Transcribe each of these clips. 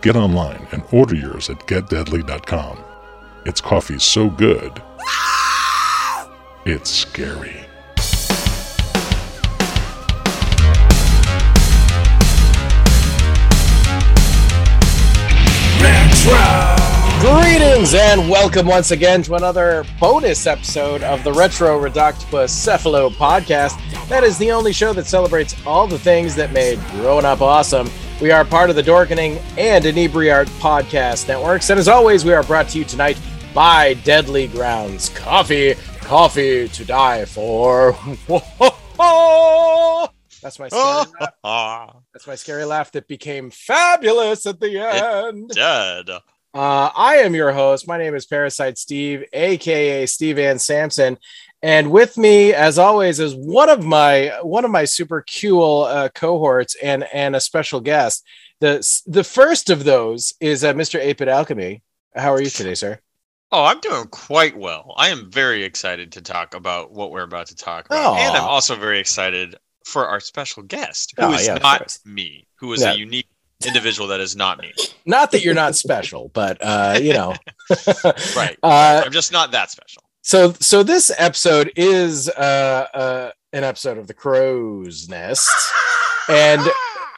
get online and order yours at getdeadly.com. It's coffee so good, it's scary. Greetings and welcome once again to another bonus episode of the Retro Reductibus Cephalo podcast. That is the only show that celebrates all the things that made growing up awesome. We are part of the Dorkening and Inebriart podcast networks, and as always, we are brought to you tonight by Deadly Grounds Coffee, coffee to die for. That's my scary laugh. That's my scary laugh that became fabulous at the end. Dead. Uh, I am your host. My name is Parasite Steve, aka Steve Ann Sampson, and with me, as always, is one of my one of my super cool uh, cohorts and and a special guest. the The first of those is uh, Mr. 8-bit Alchemy. How are you today, sir? Oh, I'm doing quite well. I am very excited to talk about what we're about to talk about, Aw. and I'm also very excited for our special guest, who Oh, is yeah, not me, who is Yeah. a unique individual that is not me. Not that you're not special, but uh, you know, Right. Uh, I'm just not that special. So, so this episode is uh, uh, an episode of the Crow's Nest, and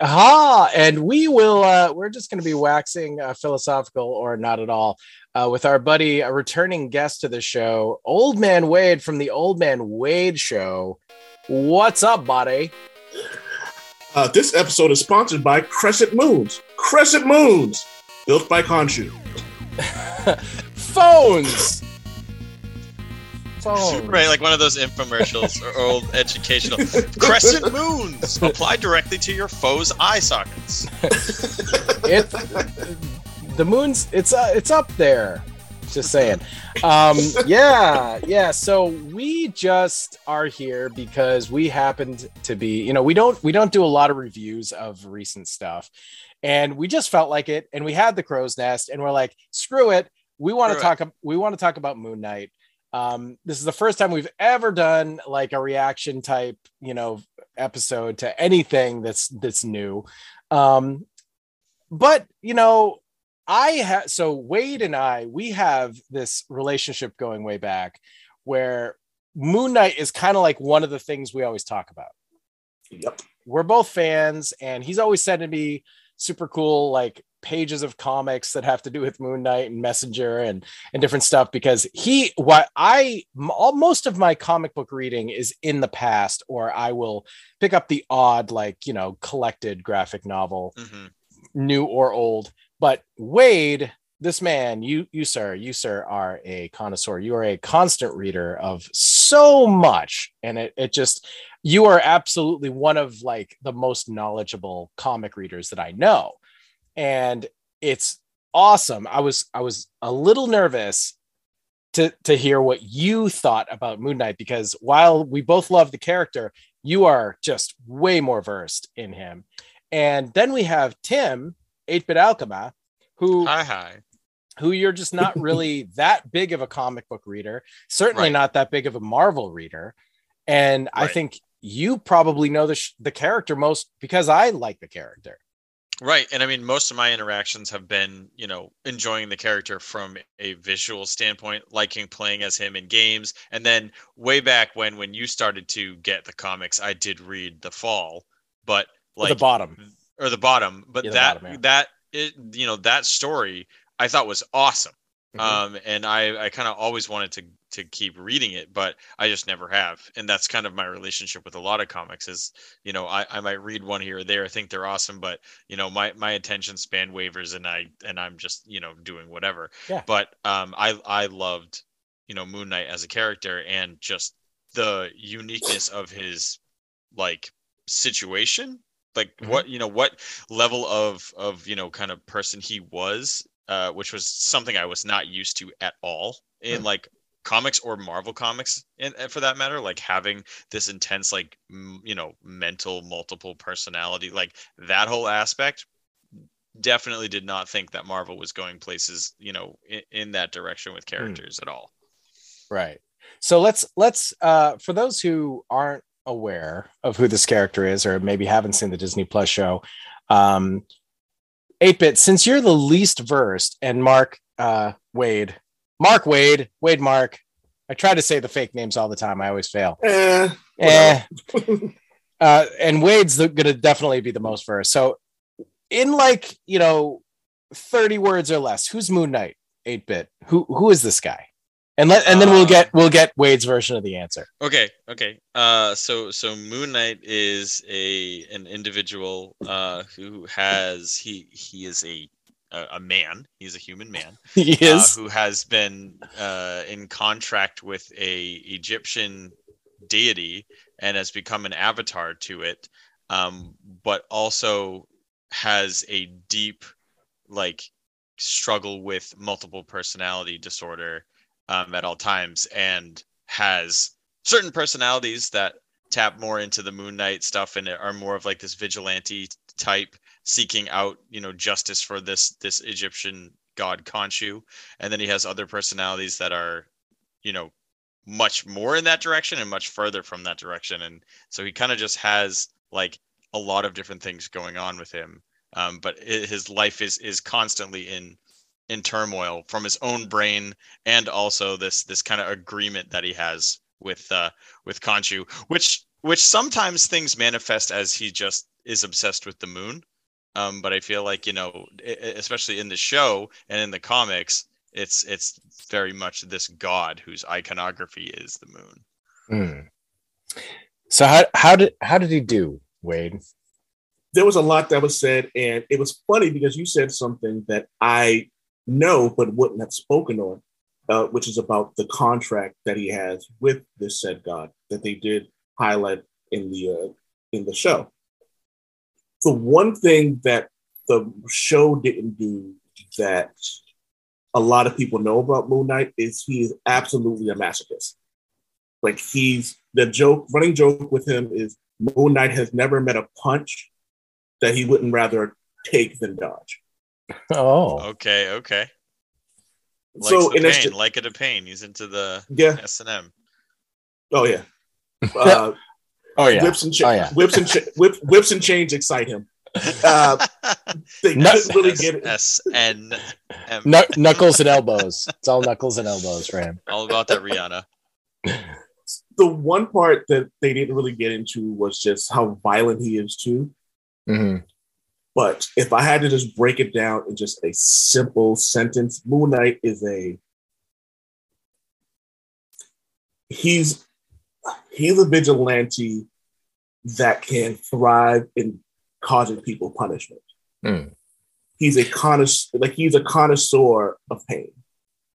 ah, and we will. Uh, we're just going to be waxing uh, philosophical or not at all uh, with our buddy, a returning guest to the show, Old Man Wade from the Old Man Wade Show. What's up, buddy? Uh, this episode is sponsored by Crescent Moons. Crescent Moons, built by Khonshu. Phones. Phones. Right, like one of those infomercials or old educational crescent moons apply directly to your foe's eye sockets. it the moon's it's uh, it's up there just saying um yeah yeah so we just are here because we happened to be you know we don't we don't do a lot of reviews of recent stuff and we just felt like it and we had the crow's nest and we're like screw it we want to it. talk ab- we want to talk about moon knight um this is the first time we've ever done like a reaction type you know episode to anything that's that's new um but you know i have so wade and i we have this relationship going way back where moon knight is kind of like one of the things we always talk about Yep. we're both fans and he's always sending me super cool like pages of comics that have to do with moon knight and messenger and and different stuff because he what I all, most of my comic book reading is in the past or i will pick up the odd like you know collected graphic novel hmm new or old. But Wade, this man, you you sir, you sir are a connoisseur. You are a constant reader of so much, and it it just you are absolutely one of like the most knowledgeable comic readers that I know, and it's awesome. I was I was a little nervous to to hear what you thought about Moon Knight because while we both love the character, you are just way more versed in him. And then we have Tim, 8-bit Alchemy, who Hi, hi. who you're just not really that big of a comic book reader, certainly Right. not that big of a Marvel reader. And I think you probably know the sh- the character most because I like the character. Right. And I mean, most of my interactions have been, you know, enjoying the character from a visual standpoint, liking playing as him in games. And then way back when, when you started to get the comics, I did read The Fall, but Like, like, the bottom. or the bottom, but Yeah, the that, bottom, yeah. that, it, you know, that story I thought was awesome. Mhm. Um, and I, I kind of always wanted to, to keep reading it, but I just never have. And that's kind of my relationship with a lot of comics is, you know, I, I might read one here or there, I think they're awesome, but you know, my, my attention span wavers and I, and I'm just, you know, doing whatever. Yeah. But, um, I, I loved, you know, Moon Knight as a character and just the uniqueness of his like situation like Mhm. what you know what level of of you know kind of person he was uh, which was something I was not used to at all in like comics or Marvel comics, and for that matter, like having this intense, like m- you know, mental multiple personality, like that whole aspect. Definitely did not think that Marvel was going places, you know, in, in that direction with characters mm. at all. Right. So let's let's uh for those who aren't aware of who this character is or maybe haven't seen the Disney Plus show, um 8-bit since you're the least versed and Mark uh Wade, Mark Wade, Wade Mark. I try to say the fake names all the time. I always fail. Eh. eh. uh, and Wade's gonna definitely be the most versed. So in like, you know, 30 words or less, who's Moon Knight? 8-bit. Who who is this guy? and let and then we'll get uh, we'll get Wade's version of the answer. Okay, okay. Uh, so so Moon Knight is a an individual uh, who has he he is a a, man. He's a human man. He uh, is uh, who has been uh, in contract with a Egyptian deity and has become an avatar to it, um, but also has a deep like struggle with multiple personality disorder um, at all times and has certain personalities that tap more into the Moon Knight stuff and are more of like this vigilante type seeking out you know justice for this this Egyptian god Khonshu. And then he has other personalities that are you know much more in that direction and much further from that direction. And so he kind of just has like a lot of different things going on with him. Um, but his life is is constantly in in turmoil from his own brain and also this this kind of agreement that he has with uh with Khonshu, which which sometimes things manifest as he just is obsessed with the moon. Um, but I feel like you know, especially in the show and in the comics, it's it's very much this god whose iconography is the moon. Mm. So how how did how did he do, Wade? There was a lot that was said, and it was funny because you said something that I know, but wouldn't have spoken on, uh, which is about the contract that he has with this said God that they did highlight in the uh, in the show. The one thing that the show didn't do that a lot of people know about Moon Knight is he is absolutely a masochist. Like he's the joke, running joke with him is Moon Knight has never met a punch that he wouldn't rather take than dodge. Oh. Okay. Okay. Likes so in pain, like it a pain. He's into the yeah S and M. Oh yeah. Uh, oh yeah. Whips and cha- oh, yeah. whips and cha- whip, whips and chains excite him. Uh, they couldn't really get it. S N M. Knuckles and elbows. It's all knuckles and elbows for him. All about that Rihanna. The one part that they didn't really get into was just how violent he is too. Mm-hmm. But if I had to just break it down in just a simple sentence, Moon Knight is a he's he's a vigilante that can thrive in causing people punishment. Mm. He's a connoisseur, like he's a connoisseur of pain.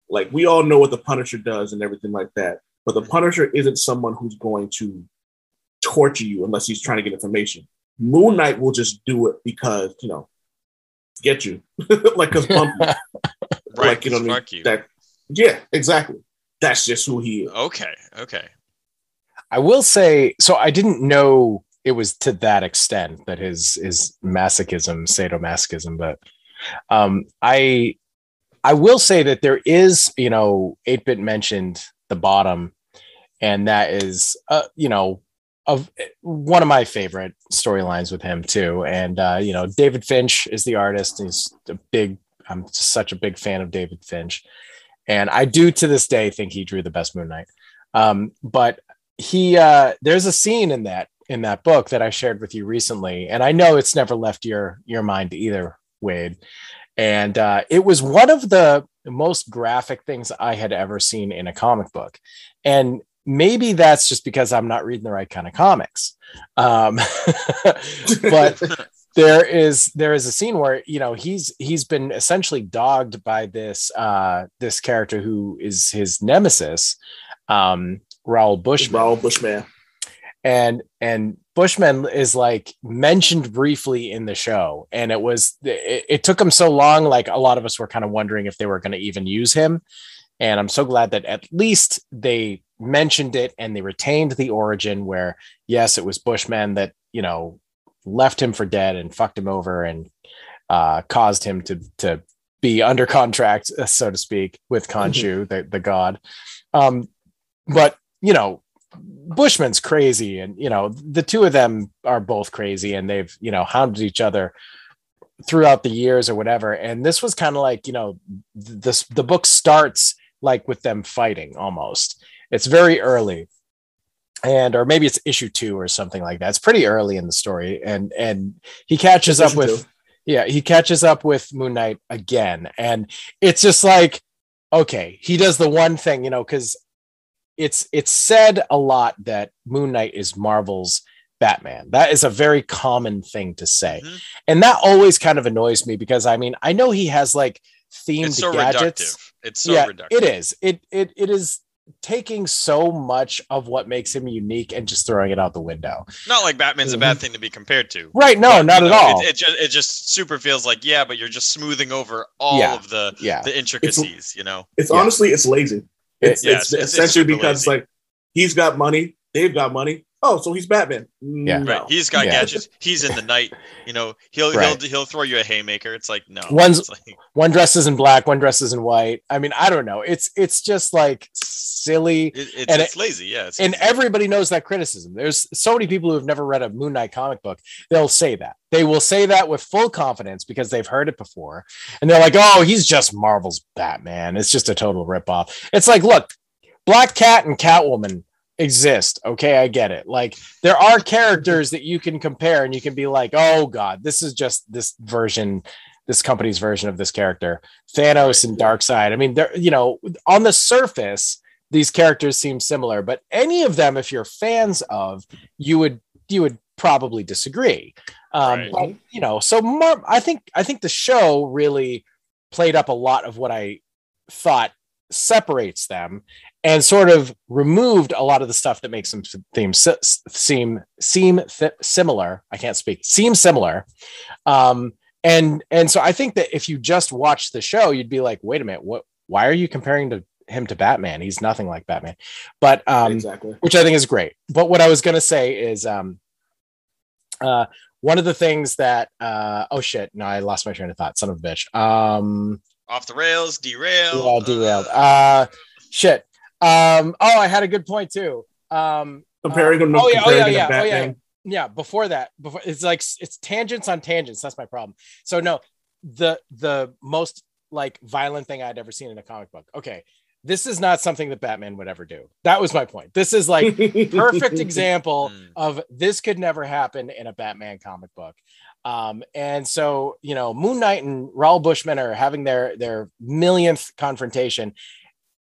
Like we all know what the Punisher does and everything like that, but the Punisher isn't someone who's going to torture you unless he's trying to get information. Moon Knight will just do it because you know get you like because bumpy, right? Like you know, I mean? that yeah, exactly. That's just who he is. Okay, okay. I will say so. I didn't know it was to that extent that his his masochism, sadomasochism, but um, I I will say that there is, you know, 8-bit mentioned the bottom, and that is, uh, you know, of one of my favorite storylines with him too. And uh, you know, David Finch is the artist. He's a big. I'm such a big fan of David Finch, and I do to this day think he drew the best Moon Knight. Um, but he, uh, there's a scene in that in that book that I shared with you recently, and I know it's never left your your mind either, Wade. And uh, it was one of the most graphic things I had ever seen in a comic book. And maybe that's just because I'm not reading the right kind of comics. Um, but there is there is a scene where you know he's he's been essentially dogged by this uh, this character who is his nemesis, um, Raoul Bushman. Raoul Bushman. And and Bushman is like mentioned briefly in the show, and it was it, it took him so long. Like a lot of us were kind of wondering if they were going to even use him, and I'm so glad that at least they mentioned it and they retained the origin. Where yes, it was Bushman that you know left him for dead and fucked him over and uh, caused him to to be under contract, so to speak, with Khonshu, the the god. Um, but you know Bushman's crazy, and you know the two of them are both crazy, and they've you know hounded each other throughout the years or whatever. And this was kind of like you know this the book starts like with them fighting almost. It's very early, and or maybe it's issue two or something like that. It's pretty early in the story, and and he catches up with. Two. Yeah, he catches up with Moon Knight again, and it's just like, okay, he does the one thing, you know, because it's it's said a lot that Moon Knight is Marvel's Batman. That is a very common thing to say. Mm-hmm. And that always kind of annoys me because I mean, I know he has like themed it's so gadgets. Reductive. It's so yeah, reductive. It is. It it it is taking so much of what makes him unique and just throwing it out the window. Not like Batman's mm-hmm. a bad thing to be compared to. Right. No, but, not at know, all. It, it, just it just super feels like, yeah, but you're just smoothing over all yeah. of the yeah. the intricacies, it's, you know. It's yeah. honestly it's lazy. It's, yeah, it's, it's, essentially it's because like he's got money, they've got money. Oh, so he's Batman. Yeah, no. right. He's got yeah. gadgets. He's in the night. You know, he'll right. he'll he'll throw you a haymaker. It's like no. One's like, one dresses in black, one dresses in white. I mean, I don't know. It's it's just like silly. It, it's, and it's it, lazy. Yeah, and lazy. everybody knows that criticism. There's so many people who have never read a Moon Knight comic book. They'll say that. They will say that with full confidence because they've heard it before, and they're like, "Oh, he's just Marvel's Batman. It's just a total ripoff." It's like, look, Black Cat and Catwoman exist. Okay, I get it. Like there are characters that you can compare and you can be like, "Oh god, this is just this version this company's version of this character." Thanos and Darkseid. I mean, they're, you know, on the surface these characters seem similar, but any of them if you're fans of, you would you would probably disagree. Um, right. but, you know, so more, I think I think the show really played up a lot of what I thought separates them and sort of removed a lot of the stuff that makes them theme, seem seem th- similar. I can't speak. Seem similar. Um, and and so I think that if you just watch the show, you'd be like, wait a minute, what? Why are you comparing to him to Batman? He's nothing like Batman. But um, exactly. which I think is great. But what I was gonna say is um, uh, one of the things that uh, oh shit, no, I lost my train of thought. Son of a bitch. Um, off the rails, derailed. Yeah, derailed. Uh, shit. Um, oh, I had a good point too. Um, comparing them. oh yeah, oh yeah, yeah, oh yeah. Yeah, before that, before it's like it's tangents on tangents. That's my problem. So no, the the most like violent thing I'd ever seen in a comic book. Okay, this is not something that Batman would ever do. That was my point. This is like perfect example hmm. of this could never happen in a Batman comic book. Um, and so, you know, Moon Knight and Raoul Bushman are having their their millionth confrontation,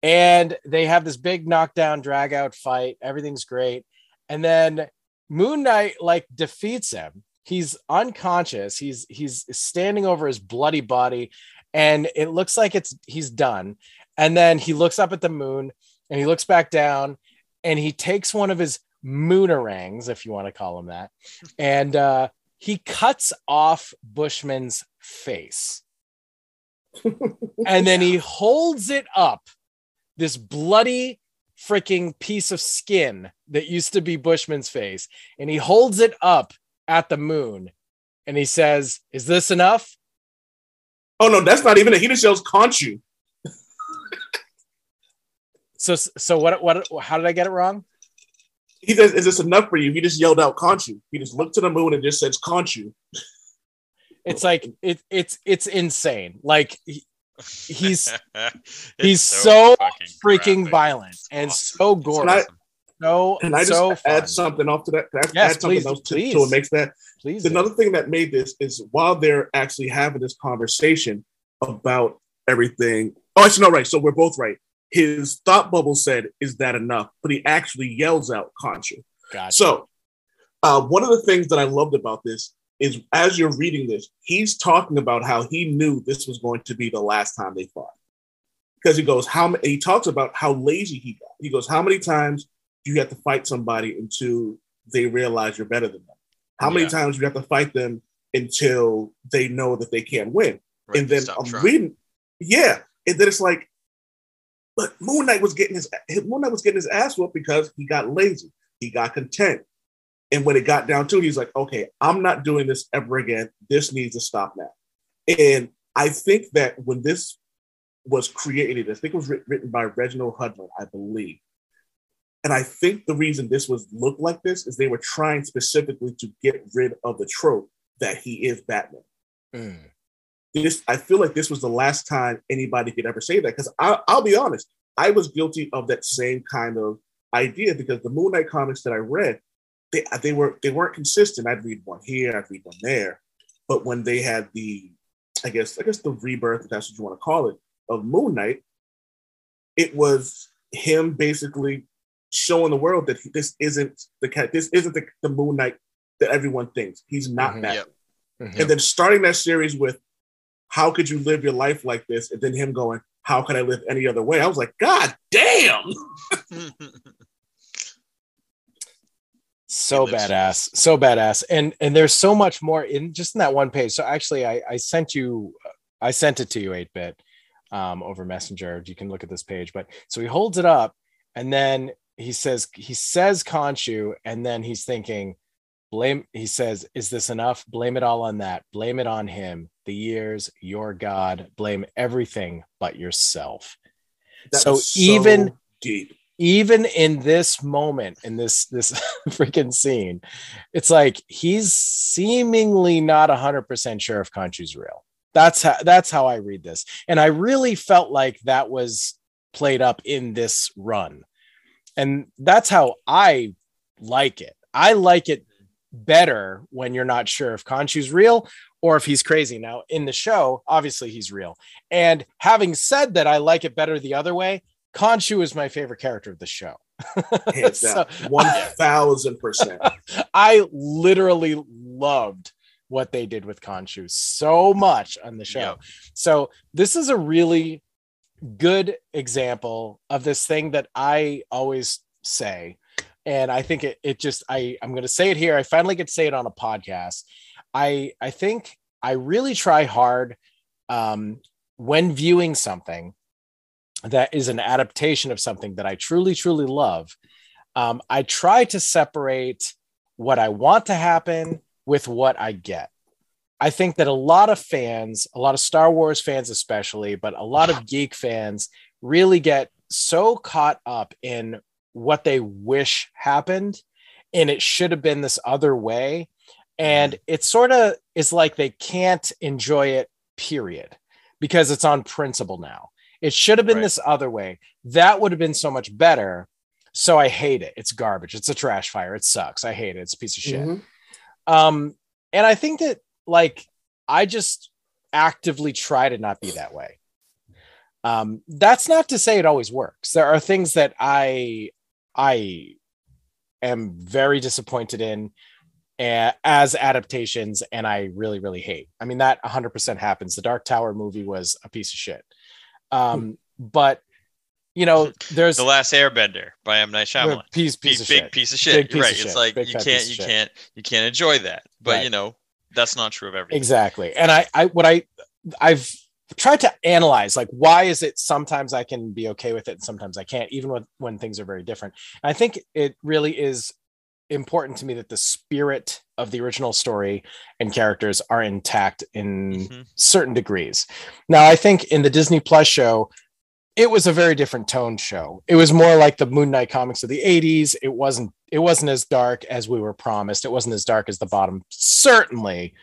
and they have this big knockdown, drag out fight. Everything's great, and then Moon Knight like defeats him. He's unconscious. He's he's standing over his bloody body, and it looks like it's he's done. And then he looks up at the moon, and he looks back down, and he takes one of his moonerangs, if you want to call him that, and uh, he cuts off Bushman's face. and then he holds it up, this bloody freaking piece of skin that used to be Bushman's face, and he holds it up at the moon and he says, Is this enough? Oh no, that's not even it. He just yells Khonshu. So so what what how did I get it wrong? he says, "Is this enough for you?" He just yelled out "Khonshu." He just looked to the moon and just says "Khonshu." It's like it, it's it's insane. Like he, he's he's so, so freaking graphic. violent and so gory. No, and I just so add fun. something off to that? Can I yes, add something please, else to, please. to what makes that? Please. Another thing that made this is while they're actually having this conversation about everything. Oh, actually, no, right. So we're both right his thought bubble said, "Is that enough?" But he actually yells out, "Khonshu." Gotcha. So, uh, one of the things that I loved about this is, as you're reading this, he's talking about how he knew this was going to be the last time they fought, because he goes, "How?" He talks about how lazy he got. He goes, "How many times do you have to fight somebody until they realize you're better than them? How many Yeah. times do you have to fight them until they know that they can't win? Right, and then I'm trying. reading, yeah, and then it's like, but Moon Knight was getting his Moon Knight was getting his ass whooped because he got lazy, he got content, and when it got down to, it, he's like, okay, I'm not doing this ever again. This needs to stop now. And I think that when this was created, I think it was written by Reginald Hudlin, I believe. And I think the reason this was looked like this is they were trying specifically to get rid of the trope that he is Batman Mm. This I feel like this was the last time anybody could ever say that because I'll be honest, I was guilty of that same kind of idea because the Moon Knight comics that I read, they they were they weren't consistent. I'd read one here, I'd read one there, but when they had the, I guess I guess the rebirth, if that's what you want to call it, of Moon Knight, it was him basically showing the world that this isn't the cat, this isn't the, the Moon Knight that everyone thinks. He's not Mhm. Batman. Yep. Mhm. And then starting that series with how could you live your life like this? And then him going, How could I live any other way? I was like, God damn. so He lives- badass so badass and and there's so much more in just in that one page so actually i i sent you i sent it to you 8-bit um over messenger you can look at this page but so he holds it up and then he says he says Khonshu and then he's thinking blame he says is this enough? Blame it all on that. Blame it on him. The years your god. Blame everything but yourself. So was even- deep. even in this moment in this this freaking scene it's like he's seemingly not 100% sure if Khonshu's real. That's how that's how i read this. And i really felt like that was played up in this run. And that's how i like it. I like it better when you're not sure if Khonshu's real or if he's crazy now in the show obviously he's real and having said that i like it better the other way Khonshu is my favorite character of the show. Hands So- down. One thousand percent. I literally loved what they did with Khonshu so much on the show. Yep. So this is a really good example of this thing that I always say. And I think it, it just I I'm gonna say it here. I finally get to say it on a podcast. I I think I really try hard um, when viewing something that is an adaptation of something that I truly, truly love. Um, I try to separate what I want to happen with what I get. I think that a lot of fans, a lot of Star Wars fans, especially, but a lot of geek fans really get so caught up in what they wish happened and it should have been this other way. And it sort of is like they can't enjoy it, period, because it's on principle now. It should have been Right. this other way. That would have been so much better. So I hate it. It's garbage. It's a trash fire. It sucks. I hate it. It's a piece of shit. Mhm. Um, and I think that like I just actively try to not be that way. Um, that's not to say it always works. There are things that I I am very disappointed in a- as adaptations and I really, really hate. I mean, that 100% happens. The Dark Tower movie was a piece of shit. Um, but you know, there's the Last Airbender by M Night Shyamalan. piece, piece Big, of big shit. piece of shit. Piece right. of It's shit. like Big you can't, you shit. can't, you can't enjoy that. But Right. you know, that's not true of everything. exactly and i i what i i've tried to analyze like why is it sometimes i can be okay with it and sometimes i can't even when when things are very different i think it really is important to me that the spirit of the original story and characters are intact in Mhm. certain degrees now i think in the disney plus show it was a very different tone show. It was more like the Moon Knight comics of the 80s. It wasn't it wasn't as dark as we were promised. It wasn't as dark as the bottom, certainly.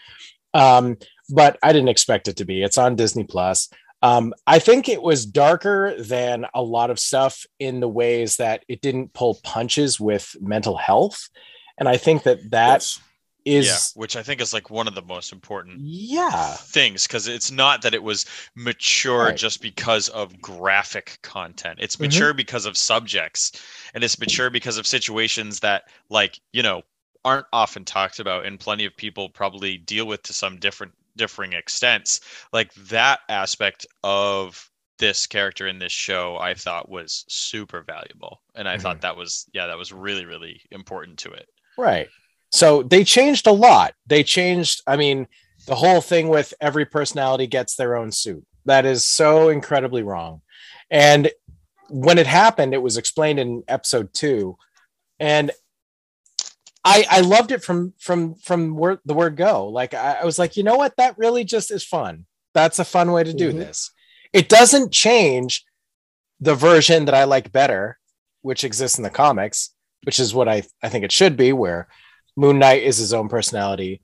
Um, but I didn't expect it to be. It's on Disney Plus. Um, I think it was darker than a lot of stuff in the ways that it didn't pull punches with mental health. And I think that that Yes. is yeah, which I think is like one of the most important yeah. things because it's not that it was mature Right. just because of graphic content. It's Mhm. mature because of subjects, and it's mature because of situations that, like you know, aren't often talked about, and plenty of people probably deal with to some different differing extents. Like that aspect of this character in this show, I thought was super valuable, and I Mhm. thought that was yeah, that was really really important to it. Right. So they changed a lot. They changed, I mean, the whole thing with every personality gets their own suit. That is so incredibly wrong. And when it happened, it was explained in episode two. And I I loved it from from from word, the word go. Like I, I was like, you know what? That really just is fun. That's a fun way to do Mhm. this. It doesn't change the version that I like better, which exists in the comics, which is what I, I think it should be, where Moon Knight is his own personality.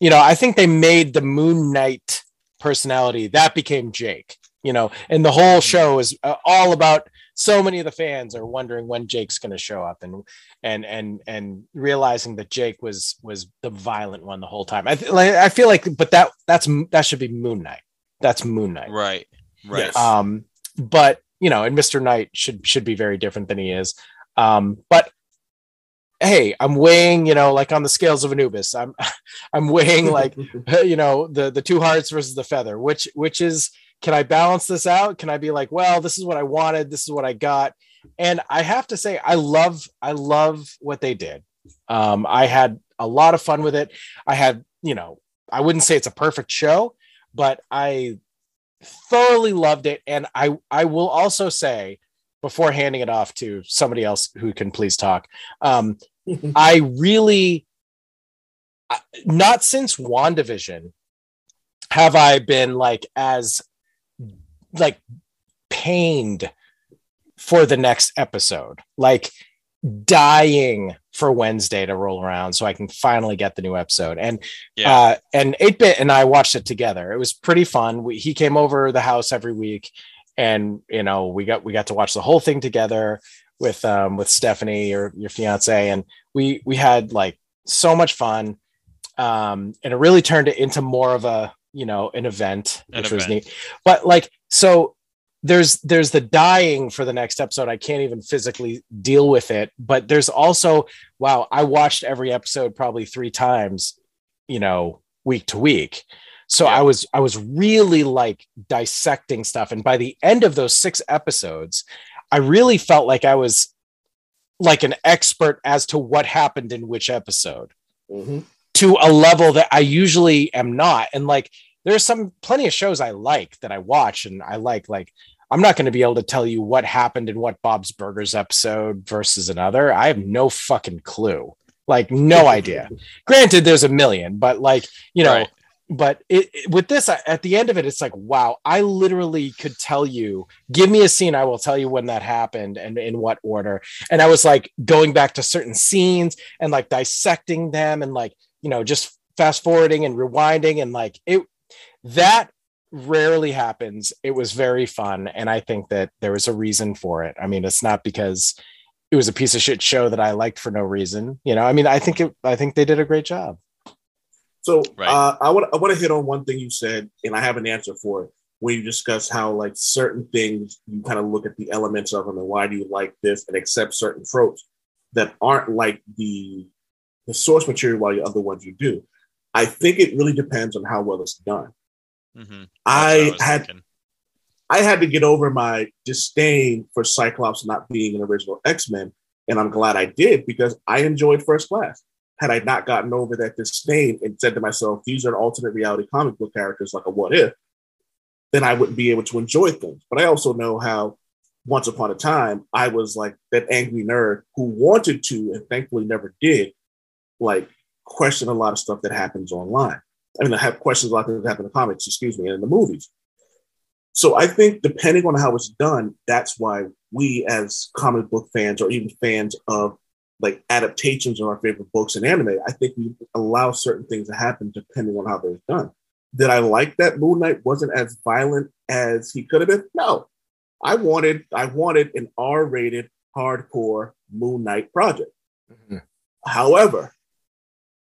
You know, I think they made the Moon Knight personality that became Jake, you know, and the whole show is uh, all about so many of the fans are wondering when Jake's going to show up and and and and realizing that Jake was was the violent one the whole time. I th- like, I feel like but that that's that should be Moon Knight. That's Moon Knight. Right. Right. Yes. Um, but you know, and Mr. Knight should should be very different than he is. Um, but hey, I'm weighing, you know, like on the scales of Anubis. I'm I'm weighing like you know the the two hearts versus the feather. Which which is can I balance this out? Can I be like, well, this is what I wanted, this is what I got, and I have to say, I love I love what they did. Um, I had a lot of fun with it. I had, you know, I wouldn't say it's a perfect show, but I thoroughly loved it. And I I will also say before handing it off to somebody else who can please talk, um, I really not since WandaVision have I been like as like pained for the next episode. Like dying for Wednesday to roll around so I can finally get the new episode. And Yeah. uh, and 8-Bit and I watched it together. It was pretty fun. We, he came over the house every week and you know, we got we got to watch the whole thing together with um with Stephanie or your fiance and we we had like so much fun. Um and it really turned it into more of a, you know, an event, An which was neat. But like so there's there's the dying for the next episode. I can't even physically deal with it, but there's also wow, I watched every episode probably 3 times, you know, week to week. So Yeah. I was I was really like dissecting stuff and by the end of those 6 episodes, I really felt like I was like an expert as to what happened in which episode Mhm. to a level that I usually am not. And like, there's some plenty of shows I like that I watch and I like, like, I'm not going to be able to tell you what happened in what Bob's Burgers episode versus another. I have no fucking clue. Like, no idea. Granted, there's a million, but like, you know, Right. but it, it- with this at the end of it it's like wow i literally could tell you give me a scene i will tell you when that happened and in what order and i was like going back to certain scenes and like dissecting them and like you know just fast forwarding and rewinding and like it that rarely happens it was very fun and i think that there was a reason for it i mean it's not because it was a piece of shit show that i liked for no reason you know i mean i think it i think they did a great job So Right. uh, I want I want to hit on one thing you said, and I have an answer for it. When you discuss how like certain things you kind of look at the elements of them and why do you like this and accept certain tropes that aren't like the the source material while the other ones you do. I think it really depends on how well it's done. Mhm. That's what I had thinking. I had to get over my disdain for Cyclops not being an original X Men, and I'm glad I did because I enjoyed First Class. Had I not gotten over that disdain and said to myself, these are alternate reality comic book characters like a what if, then I wouldn't be able to enjoy things. But I also know how once upon a time I was like that angry nerd who wanted to and thankfully never did, like question a lot of stuff that happens online. I mean, I have questions a lot that happen in the comics, excuse me, and in the movies. So I think depending on how it's done, that's why we as comic book fans or even fans of like adaptations of our favorite books and anime, I think we allow certain things to happen depending on how they're done. Did I like that Moon Knight wasn't as violent as he could have been? No. I wanted I wanted an R-rated hardcore Moon Knight project. Mm-hmm. However,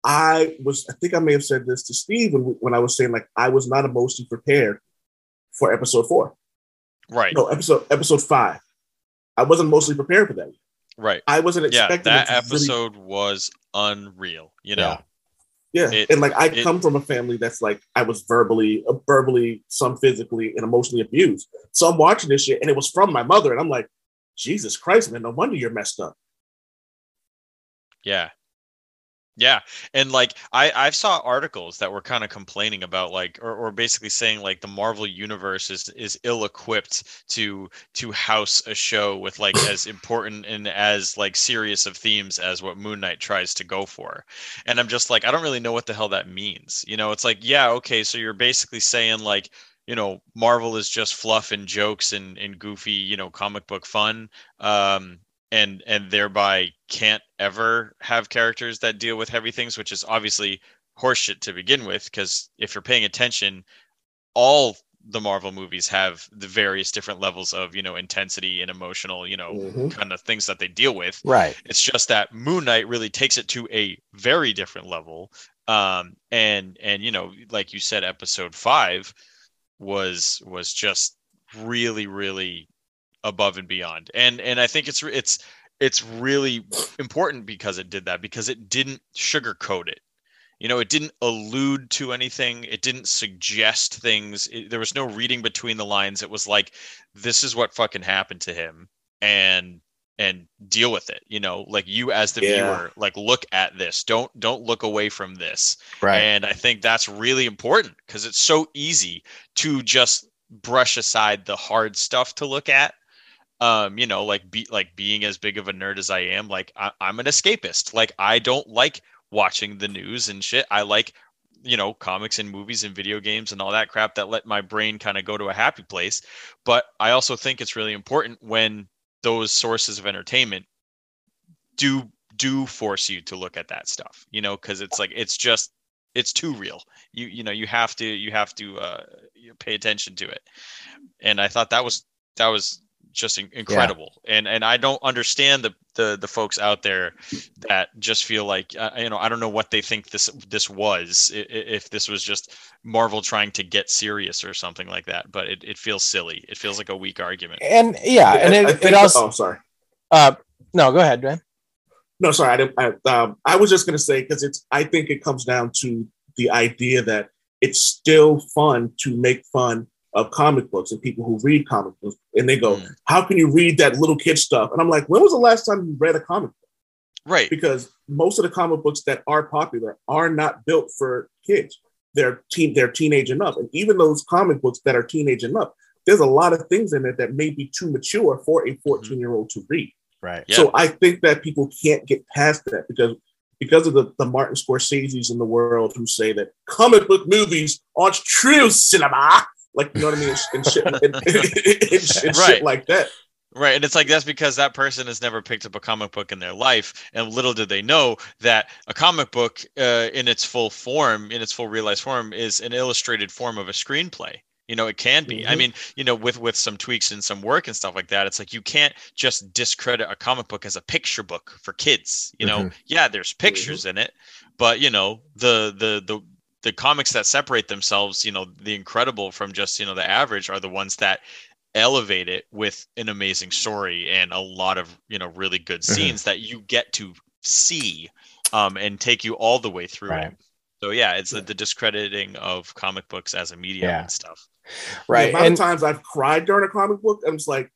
I was I think I may have said this to Steve when, when I was saying like I was not emotionally prepared for episode four. Right. No, episode episode five. I wasn't mostly prepared for that. Right. I wasn't Yeah. expecting That it to really- episode was unreal. You know. Yeah. yeah, it- and like I it- come from a family that's like I was verbally, uh, verbally, some physically, and emotionally abused. So I'm watching this shit, and it was from my mother, and I'm like, Jesus Christ, man, no wonder you're messed up. Yeah. Yeah, and like I I saw articles that were kind of complaining about like or, or basically saying like the Marvel universe is is ill equipped to to house a show with like as important and as like serious of themes as what Moon Knight tries to go for. And I'm just like I don't really know what the hell that means. You know, it's like yeah, okay, so you're basically saying like you know Marvel is just fluff and jokes and and goofy, you know, comic book fun. Um and and thereby can't ever have characters that deal with heavy things, which is obviously horseshit to begin with. Because if you're paying attention, all the Marvel movies have the various different levels of you know intensity and emotional you know mm-hmm. kind of things that they deal with. Right. It's just that Moon Knight really takes it to a very different level. Um, and and you know, like you said, episode five was was just really really above and beyond. And and I think it's it's it's really important because it did that because it didn't sugarcoat it. You know, it didn't allude to anything. It didn't suggest things. It, there was no reading between the lines. It was like, this is what fucking happened to him, and and deal with it. You know, like you as the yeah. viewer, like look at this. Don't don't look away from this. Right. And I think that's really important because it's so easy to just brush aside the hard stuff to look at um you know like be like being as big of a nerd as i am like I, i'm an escapist. Like i don't like watching the news and shit. I like you know comics and movies and video games and all that crap that let my brain kind of go to a happy place. But i also think it's really important when those sources of entertainment do do force you to look at that stuff you know because it's like it's just it's too real. You you know you have to you have to uh pay attention to it. And i thought that was that was just incredible. Yeah. And and I don't understand the, the the folks out there that just feel like uh, you know I don't know what they think this this was if this was just Marvel trying to get serious or something like that. But it, it feels silly. It feels like a weak argument. And yeah, and it, it also. Oh, sorry. Uh, no, go ahead, man. No, sorry. I didn't. I, um, I was just going to say because it's. I think it comes down to the idea that it's still fun to make fun of comic books and people who read comic books, and they go, mm. "How can you read that little kid stuff?" And I'm like, "When was the last time you read a comic book?" Right. Because most of the comic books that are popular are not built for kids. They're teen, they're teenage enough, and even those comic books that are teenage enough, there's a lot of things in it that may be too mature for a 14 mm-hmm. year old to read. Right. Yeah. So I think that people can't get past that because because of the, the Martin Scorsese's in the world who say that comic book movies aren't true cinema like you know what I mean, and, shit, and, and, and right. shit like that. Right. And it's like that's because that person has never picked up a comic book in their life. And little did they know that a comic book uh, in its full form, in its full realized form, is an illustrated form of a screenplay. You know, it can be. Mm-hmm. I mean, you know, with with some tweaks and some work and stuff like that, it's like you can't just discredit a comic book as a picture book for kids. You know, mm-hmm. yeah, there's pictures mm-hmm. in it, but you know, the the the the comics that separate themselves, you know, the incredible from just, you know, the average are the ones that elevate it with an amazing story and a lot of, you know, really good mm-hmm. scenes mm-hmm. that you get to see um, and take you all the way through right. it. So yeah, it's yeah. The, the, discrediting of comic books as a medium yeah. and stuff. Right. The amount and, of times I've cried during a comic book, I'm just like,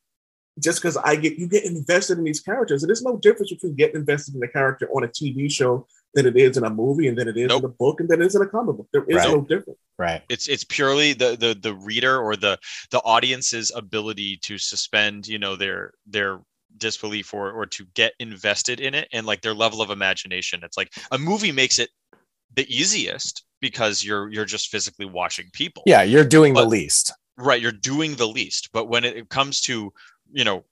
just because I get you get invested in these characters, and there's no difference between getting invested in a character on a TV show than it is in a movie, and then it is nope. in a book, and then it is in a comic book. There is right. no difference. Right. It's it's purely the the the reader or the the audience's ability to suspend, you know, their their disbelief or or to get invested in it and like their level of imagination. It's like a movie makes it the easiest because you're you're just physically watching people. Yeah, you're doing but, the least. Right, you're doing the least. But when it comes to you know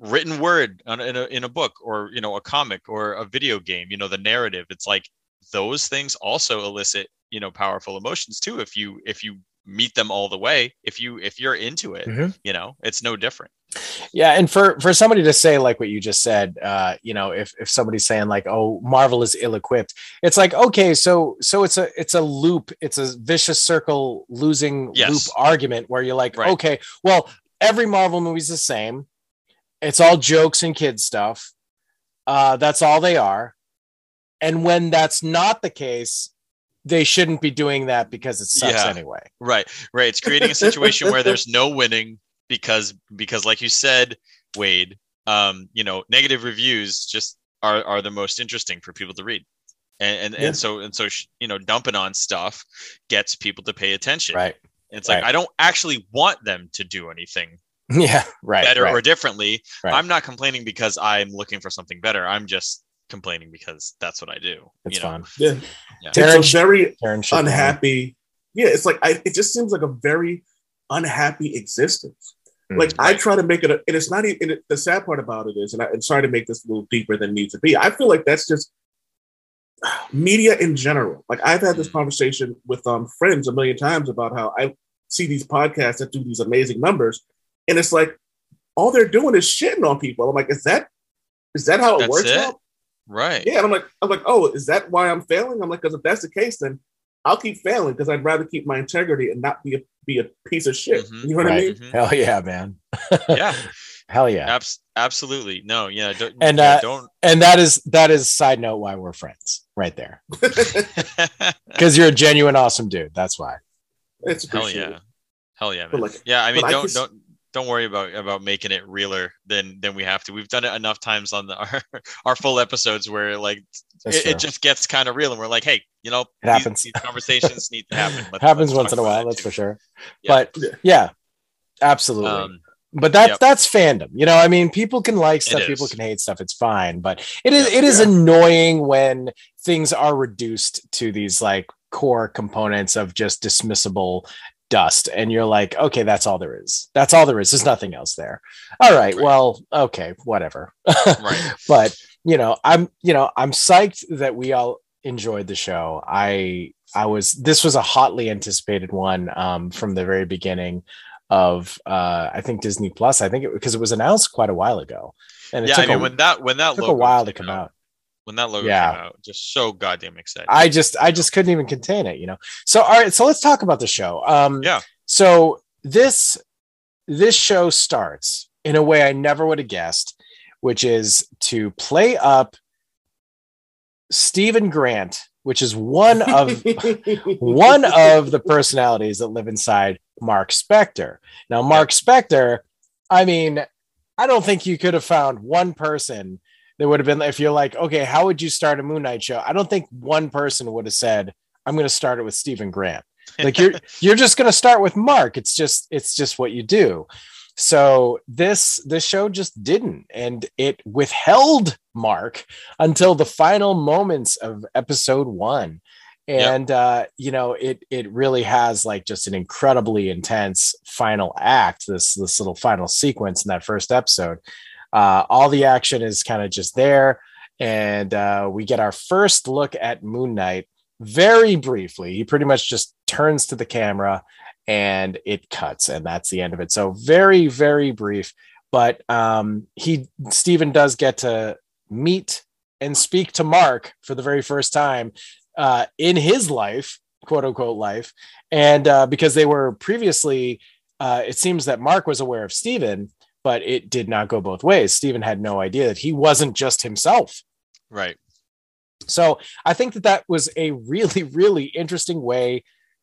written word in a, in a book or you know a comic or a video game you know the narrative it's like those things also elicit you know powerful emotions too if you if you meet them all the way if you if you're into it mm-hmm. you know it's no different yeah and for for somebody to say like what you just said uh you know if if somebody's saying like oh marvel is ill equipped it's like okay so so it's a it's a loop it's a vicious circle losing yes. loop argument where you're like right. okay well every marvel movie's the same it's all jokes and kid stuff. Uh, that's all they are. And when that's not the case, they shouldn't be doing that because it sucks yeah, anyway. Right, right. It's creating a situation where there's no winning because because like you said, Wade, um, you know, negative reviews just are are the most interesting for people to read. and and, Yeah. and so and so you know dumping on stuff gets people to pay attention Right. it's like Right. i don't actually want them to do anything Yeah. Right. better right. or differently Right. i'm not complaining because i'm looking for something better i'm just complaining because that's what i do it's you know? fun. Yeah, Yeah. Darren, it's a very Darren Shipman. unhappy. Yeah, it's like I. It just seems like a very unhappy existence. Mm. Like I try to make it, a, and it's not even. And it, the sad part about it is, and I, I'm sorry to make this a little deeper than needs to be. I feel like that's just media in general. Like I've had this Mm. conversation with um friends a million times about how I see these podcasts that do these amazing numbers, and it's like all they're doing is shitting on people. I'm like, is that is that how it That's works? it? right Yeah, and I'm like, I'm like, oh, is that why I'm failing? I'm like, because if that's the case, then I'll keep failing because I'd rather keep my integrity and not be a be a piece of shit. Mhm. You know what I Right. mean? Mhm. Hell yeah, man. yeah Hell yeah. abs- absolutely no yeah don't And, yeah, uh, don't And that is that is side note why we're friends right there. Because you're a genuine awesome dude. That's why. it's hell yeah hell yeah man. like- yeah i mean don't just- don't don't worry about about making it realer than than we have to we've done it enough times on the, our our full episodes where like it, it just gets kind of real and we're like hey you know It these- happens. these, conversations need to happen Let's- happens let's once in a while, that's too. for sure. Yeah. But Yeah. absolutely. um but that's Yep. that's fandom you know i mean people can like stuff people can hate stuff it's fine but it is Yeah. it is Yeah. annoying when things are reduced to these like core components of just dismissible dust and you're like okay that's all there is. That's all there is. There's nothing else there. All right, Right. well okay whatever. Right. but you know i'm you know i'm psyched that we all enjoyed the show. I i was this was a hotly anticipated one um from the very beginning of uh i think disney plus. I think it because it was announced quite a while ago and it yeah took, i mean a, when that when that took a while to come out when that logo Yeah. came out just so goddamn excited i just i just couldn't even contain it you know so all right so let's talk about the show um Yeah. so this this show starts in a way i never would have guessed which is to play up stephen grant which is one of one of the personalities that live inside Mark Spector. Now, Mark Spector, I mean, I don't think you could have found one person that would have been, if you're like, okay, how would you start a Moon Knight show? I don't think one person would have said, I'm going to start it with Stephen Grant. Like you're, you're just going to start with Mark. It's just, it's just what you do. So this, this show just didn't, and it withheld Mark until the final moments of episode one and uh you know it it really has like just an incredibly intense final act this this little final sequence in that first episode uh all the action is kind of just there. And uh we get our first look at moon knight very briefly. He pretty much just turns to the camera and it cuts and that's the end of it. So very very brief. But um he Stephen does get to meet and speak to Mark for the very first time uh, in his life, quote unquote life, and uh, because they were previously, uh, it seems that Mark was aware of Stephen, but it did not go both ways. Stephen had no idea that he wasn't just himself. right So I think that that was a really, really interesting way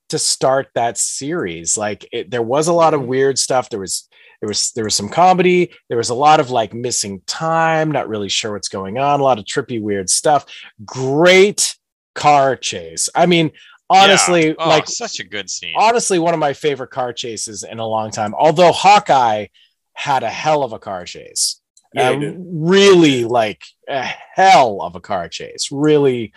to start that series. Like it, there was a lot of mm-hmm. weird stuff. There was there was there was some comedy. There was a lot of like missing time, not really sure what's going on. A lot of trippy, weird stuff. Great car chase. I mean, honestly, Yeah. Oh, like such a good scene honestly, one of my favorite car chases in a long time. Although Hawkeye had a hell of a car chase. Yeah, Uh, really like a hell of a car chase. Really,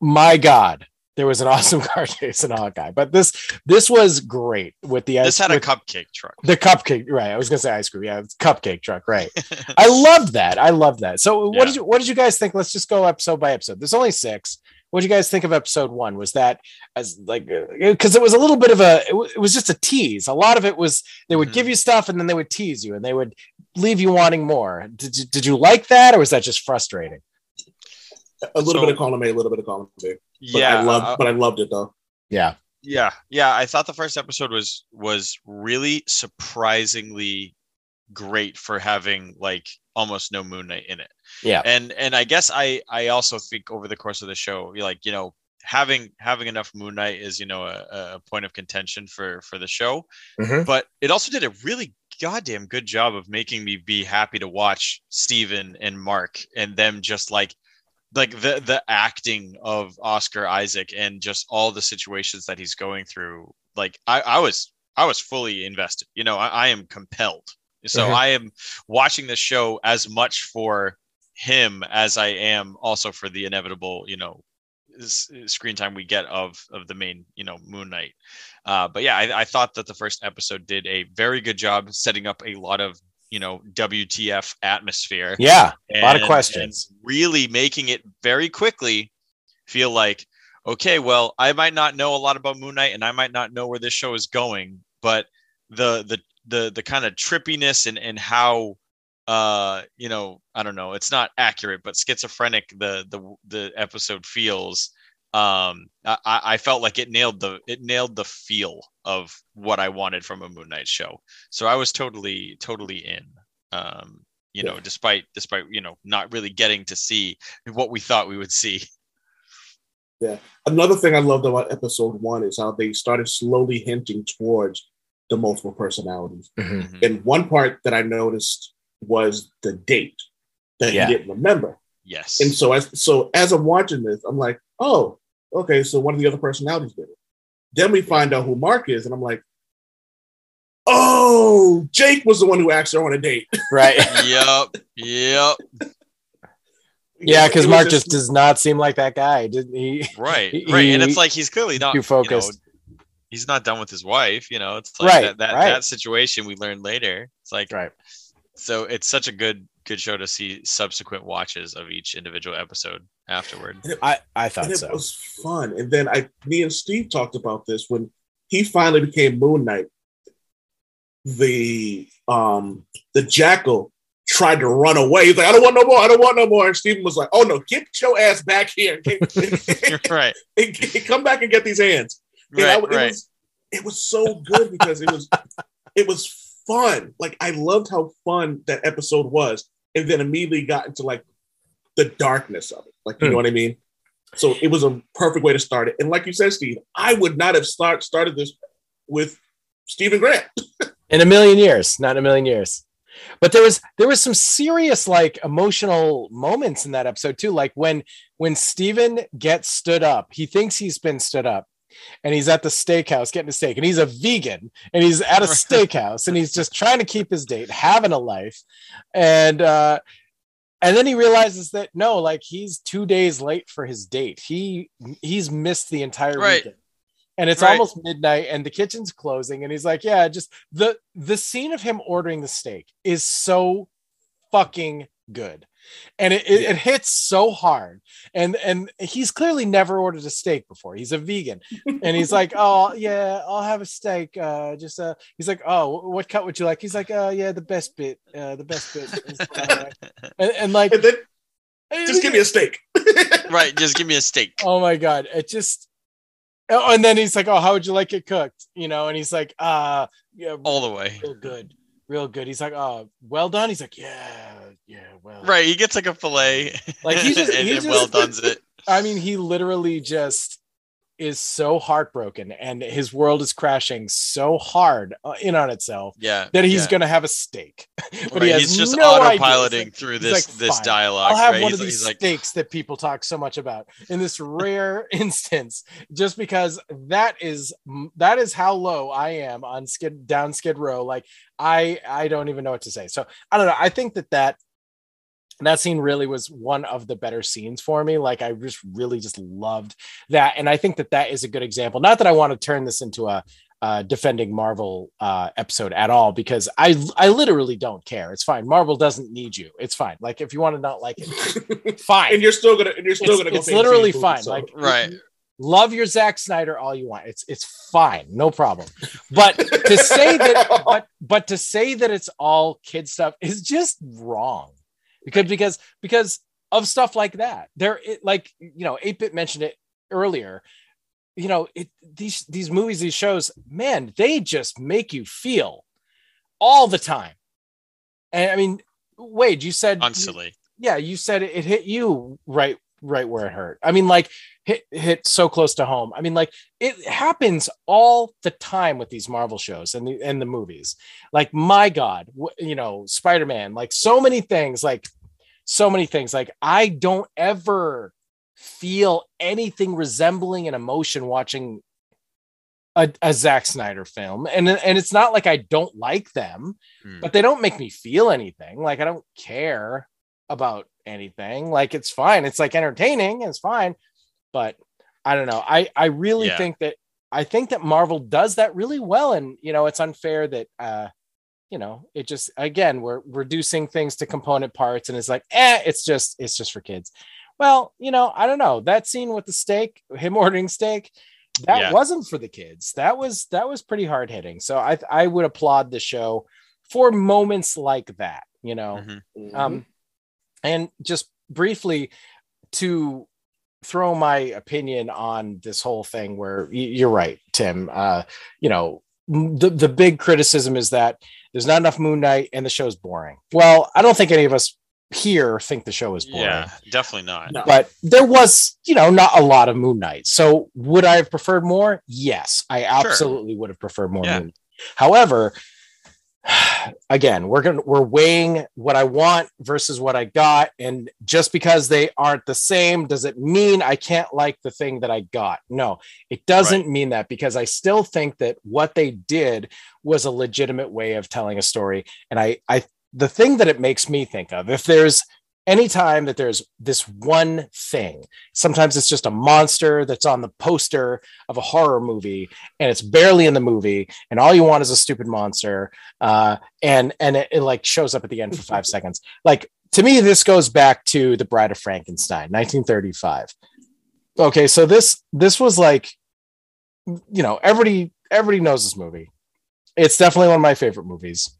my God, there was an awesome car chase in Hawkeye. But this this was great with the this had a cupcake truck the cupcake. Right, I was gonna say ice cream. Yeah, it's cupcake truck. Right. I love that. I love that. So what Yeah. did you what did you guys think? Let's just go episode by episode. There's only six. What do you guys think of episode one? Was that as like because it was a little bit of a it, wa- it was just a tease. A lot of it was they would Mhm. give you stuff and then they would tease you and they would leave you wanting more. Did you, did you like that or was that just frustrating? a little So- bit of column A, a little bit of column B. But yeah I loved, uh, but I loved it though. Yeah. yeah yeah i thought the first episode was was really surprisingly great for having like almost no moon knight in it Yeah. and and i guess i i also think over the course of the show like you know having having enough moon knight is you know a, a point of contention for for the show Mhm. but it also did a really goddamn good job of making me be happy to watch steven and mark and them just like like the the acting of Oscar Isaac and just all the situations that he's going through. Like I, I was I was fully invested. You know, I, I am compelled. So Mhm. I am watching this show as much for him as I am also for the inevitable, you know, s- screen time we get of of the main, you know, Moon Knight. Uh, but yeah, I, I thought that the first episode did a very good job setting up a lot of you know WTF atmosphere Yeah, a lot of questions. really making it very quickly feel like okay well i might not know a lot about moon knight and i might not know where this show is going but the the the the kind of trippiness and and how uh you know i don't know it's not accurate but schizophrenic the the the episode feels um i i felt like it nailed the it nailed the feel of what i wanted from a moon knight show. So i was totally totally in um you know despite despite you know not really getting to see what we thought we would see. Yeah. Another thing I loved about episode one is how they started slowly hinting towards the multiple personalities. Mhm. Mhm. And one part that I noticed was the date that Yeah. he didn't remember. yes And so as so as I'm watching this, I'm like, oh, okay, so one of the other personalities did it. Then we find out who Mark is, and I'm like, oh, Jake was the one who asked her on a date. Right. yep yep Yeah, because Mark just does not seem like that guy, didn't he? right He- right and it's like he's clearly not too you know, focused. He's not done with his wife you know it's like Right, that that, right. that situation we learned later it's like Right. so it's such a good good show to see subsequent watches of each individual episode afterward I I and thought it so. was fun. And then I, me and Steve talked about this when he finally became Moon Knight. The um the jackal tried to run away. He's like, I don't want no more. I don't want no more. And Stephen was like, Oh no, get your ass back here. right Come back and get these hands. And I- right it right was it was so good because it was it was fun. Like I loved how fun that episode was, and then immediately got into like the darkness of it. Like you Hmm. know what I mean? So it was a perfect way to start it. And like you said, Steve, I would not have start started this with Stephen Grant. in a million years not in a million years but there was there was some serious like emotional moments in that episode too like when when Steven gets stood up he thinks he's been stood up and he's at the steakhouse getting a steak and he's a vegan and he's at a steakhouse and he's just trying to keep his date having a life. And uh and then he realizes that no like he's two days late for his date. He he's missed the entire Right. weekend. And it's Right. almost midnight and the kitchen's closing and he's like yeah just the the scene of him ordering the steak is so fucking good and it, it, Yeah. it hits so hard. And and he's clearly never ordered a steak before. He's a vegan. And he's like oh yeah i'll have a steak uh just uh he's like oh what cut would you like? He's like uh yeah the best bit uh the best bit. Is what I like." and, and like And then just give me a steak. right just give me a steak. Oh my god it just oh, and then he's like oh how would you like it cooked? You know and he's like uh yeah all the way. real good real good. He's like oh well done? He's like yeah yeah well right he gets like a fillet Like, he just- and, he just- well done's it i mean he literally just is so heartbroken and his world is crashing so hard uh, in on itself yeah that he's yeah. gonna have a steak but Right, he has he's just no autopiloting like- through this like, this dialogue I'll have right? one he's, of these he's like steaks that people talk so much about in this rare instance, just because that is that is how low I am on skid down Skid Row. Like I I don't even know what to say. So I don't know. I think that that that scene really was one of the better scenes for me. Like I just really just loved that, and I think that that is a good example. Not that I want to turn this into a uh, defending Marvel uh, episode at all because I I literally don't care. It's fine. Marvel doesn't need you. It's fine. Like if you want to not like it, fine. and you're still gonna and you're still it's, gonna go it's pay to see literally the movie, fine. so- Like Right. love your Zack Snyder all you want. It's it's fine, no problem. But to say that, but but to say that it's all kid stuff is just wrong, because because because of stuff like that. There, it, like you know, eight bit mentioned it earlier. You know, it these these movies, these shows, man, they just make you feel all the time. And I mean, Wade, you said constantly yeah you said it, it hit you right right where it hurt i mean like hit hit so close to home i mean like it happens all the time with these marvel shows and the and the movies like my god you know spider-man like so many things like so many things. Like I don't ever feel anything resembling an emotion watching a, a Zack Snyder film. And, and it's not like I don't like them, Hmm. but they don't make me feel anything. Like I don't care about anything. Like it's fine. It's like entertaining. It's fine. But I don't know. I, I really Yeah. think that I think that Marvel does that really well. And you know, it's unfair that uh you know, it just again we're reducing things to component parts and it's like, eh, it's just it's just for kids. Well, you know, I don't know. That scene with the steak, him ordering steak, that Yeah. wasn't for the kids. That was that was pretty hard hitting. So I I would applaud the show for moments like that, you know. Mhm. Um and just briefly to throw my opinion on this whole thing where you're right, Tim. Uh, you know, the the big criticism is that there's not enough Moon Knight and the show's boring. Well, I don't think any of us here think the show is boring Yeah, definitely not. No. but there was you know not a lot of moon knight so would i have preferred more yes i absolutely would have preferred more Yeah. moon however again we're gonna we're weighing what i want versus what i got. And just because they aren't the same does it mean i can't like the thing that i got? No it doesn't mean that because i still think that what they did was a legitimate way of telling a story. And i i the thing that it makes me think of if there's anytime that there's this one thing sometimes it's just a monster that's on the poster of a horror movie and it's barely in the movie and all you want is a stupid monster uh, and and it, it like shows up at the end for five seconds. Like to me this goes back to the bride of frankenstein 1935 okay so this this was like you know everybody everybody knows this movie. It's definitely one of my favorite movies.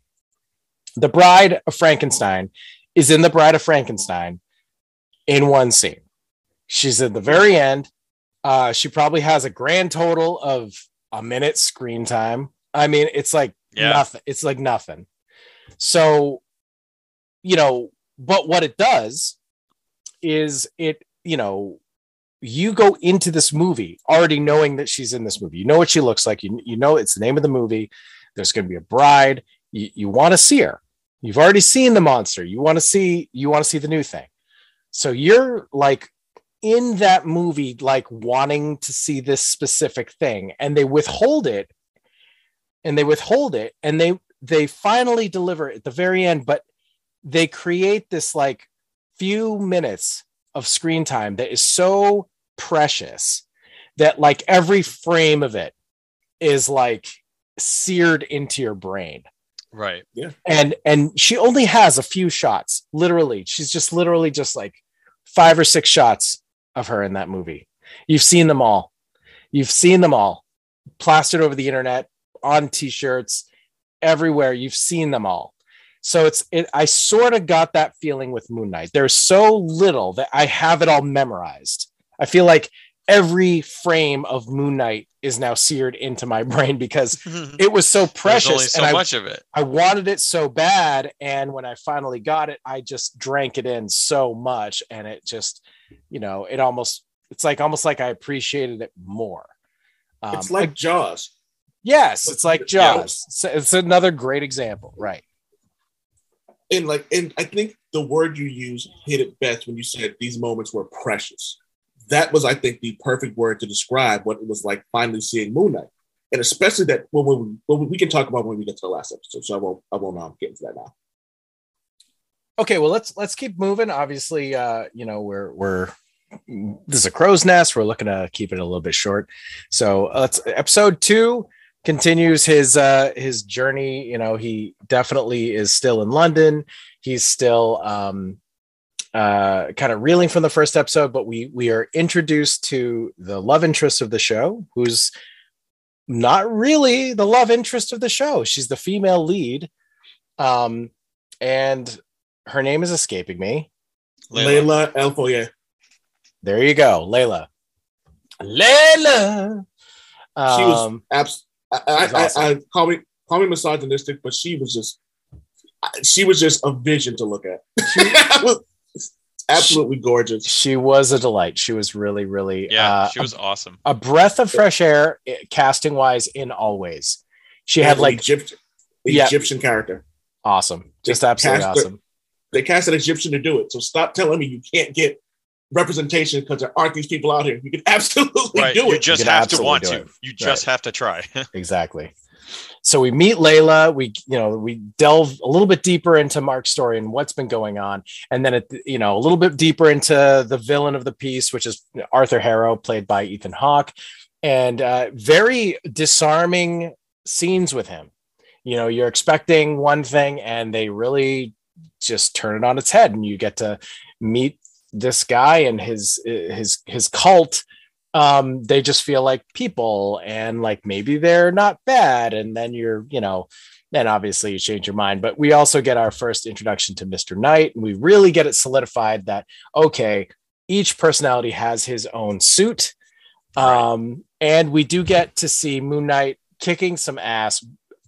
The bride of frankenstein is in the bride of frankenstein in one scene. She's at the very end. Uh she probably has a grand total of a minute screen time. I mean it's like Yeah. nothing. It's like nothing. So you know but what it does is it you know you go into this movie already knowing that she's in this movie. You know what she looks like. You, you know it's the name of the movie. There's going to be a bride. You, you want to see her you've already seen the monster. You want to see you want to see the new thing. So you're like in that movie like wanting to see this specific thing and they withhold it and they withhold it and they they finally deliver it at the very end but they create this like few minutes of screen time that is so precious that like every frame of it is like seared into your brain Right. Yeah. And and she only has a few shots literally. She's just literally just like five or six shots of her in that movie. You've seen them all. You've seen them all. Plastered over the internet on t-shirts everywhere. You've seen them all. So it's it i sort of got that feeling with moon knight. There's so little that i have it all memorized. I feel like every frame of moon knight is now seared into my brain because it was so precious only so and I, much of it. I wanted it so bad and when i finally got it i just drank it in so much and it just you know it almost it's like almost like i appreciated it more um, it's like Jaws. yes it's like Yeah. jaws So it's another great example right And like, and I think the word you used hit it best when you said these moments were precious. That was, I think, the perfect word to describe what it was like finally seeing Moon Knight, and especially that when we, when we can talk about when we get to the last episode. So I won't, I won't um, get into that now. okay well let's let's keep moving. Obviously uh you know we're we're this is a crow's nest. We're looking to keep it a little bit short. So uh, let's episode two continues his uh his journey. You know he definitely is still in london. He's still um uh kind of reeling from the first episode but we we are introduced to the love interest of the show who's not really the love interest of the show she's the female lead um and her name is escaping me. Layla Layla. Elfoye. There you go, Layla. Layla. She was Um, abs- I, I, awesome. I, I call me call me misogynistic, but she was just she was just a vision to look at. was absolutely gorgeous. she was a delight. She was really, really Yeah, uh, she was awesome. a, a breath of fresh air, casting wise, in all ways. She had like Egypt, Yeah. Egyptian character. awesome, just They absolutely cast her- awesome. They cast an Egyptian to do it. So stop telling me you can't get representation because there aren't these people out here. You can absolutely right. do You it. just You can have to want to. it. You just have to try. exactly. So we meet Layla. We, you know, we delve a little bit deeper into Mark's story and what's been going on, and then, it, you know, a little bit deeper into the villain of the piece, which is Arthur Harrow, played by Ethan Hawke, and uh, very disarming scenes with him. You know, you're expecting one thing, and they really just turn it on its head, and you get to meet this guy and his his his cult um they just feel like people and like maybe they're not bad. And then you're you know then obviously you change your mind. But we also get our first introduction to mr knight and we really get it solidified that okay each personality has his own suit. Um and we do get to see moon knight kicking some ass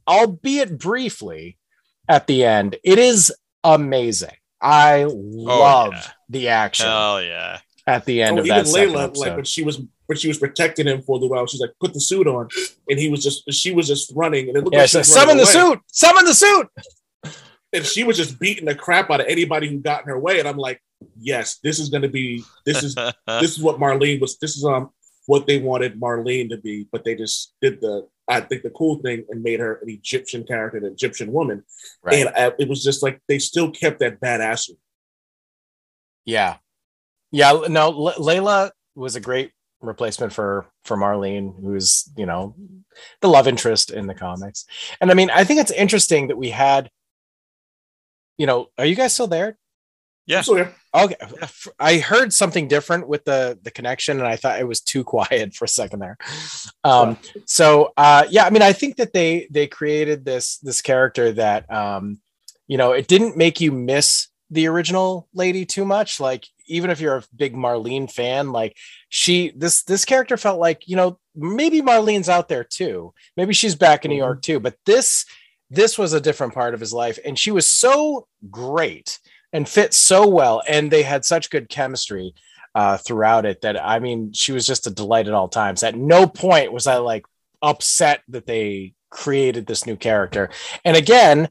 albeit briefly at the end. It is amazing. I love yeah. the action. Hell yeah. At the end Oh, of even that Layla, episode. like when she was when she was protecting him for a little while, she's like, put the suit on. And he was just she was just running and it looked Yeah, like so she was summon the away. suit. Summon the suit. And she was just beating the crap out of anybody who got in her way. And I'm like, yes, this is gonna be this is this is what Marlene was this is um what they wanted Marlene to be, but they just did the I think the cool thing and made her an Egyptian character, an Egyptian woman. Right. And uh, it was just like they still kept that badassery. yeah. Yeah. No, L- Layla was a great replacement for for Marlene, who's you know the love interest in the comics. And I mean, I think it's interesting that we had. You know, are you guys still there? Yeah. So yeah, Okay, I heard something different with the the connection, and I thought it was too quiet for a second there. Um, so uh, yeah, I mean, I think that they they created this this character that um, you know it didn't make you miss the original lady too much. Like even if you're a big Marlene fan, like she this this character felt like you know maybe Marlene's out there too. Maybe she's back in New York too. But this this was a different part of his life, and she was so great and fit so well and they had such good chemistry uh, throughout it that i mean she was just a delight at all times. At no point was i like upset that they created this new character. And again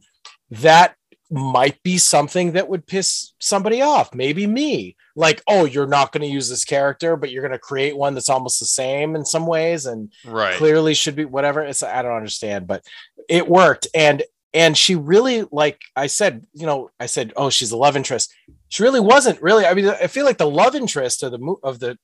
that might be something that would piss somebody off. Maybe me like oh you're not going to use this character but you're going to create one that's almost the same in some ways and right. clearly should be whatever it's i don't understand but it worked and and she really like i said you know i said oh she's a love interest she really wasn't really i mean i feel like the love interest of the of the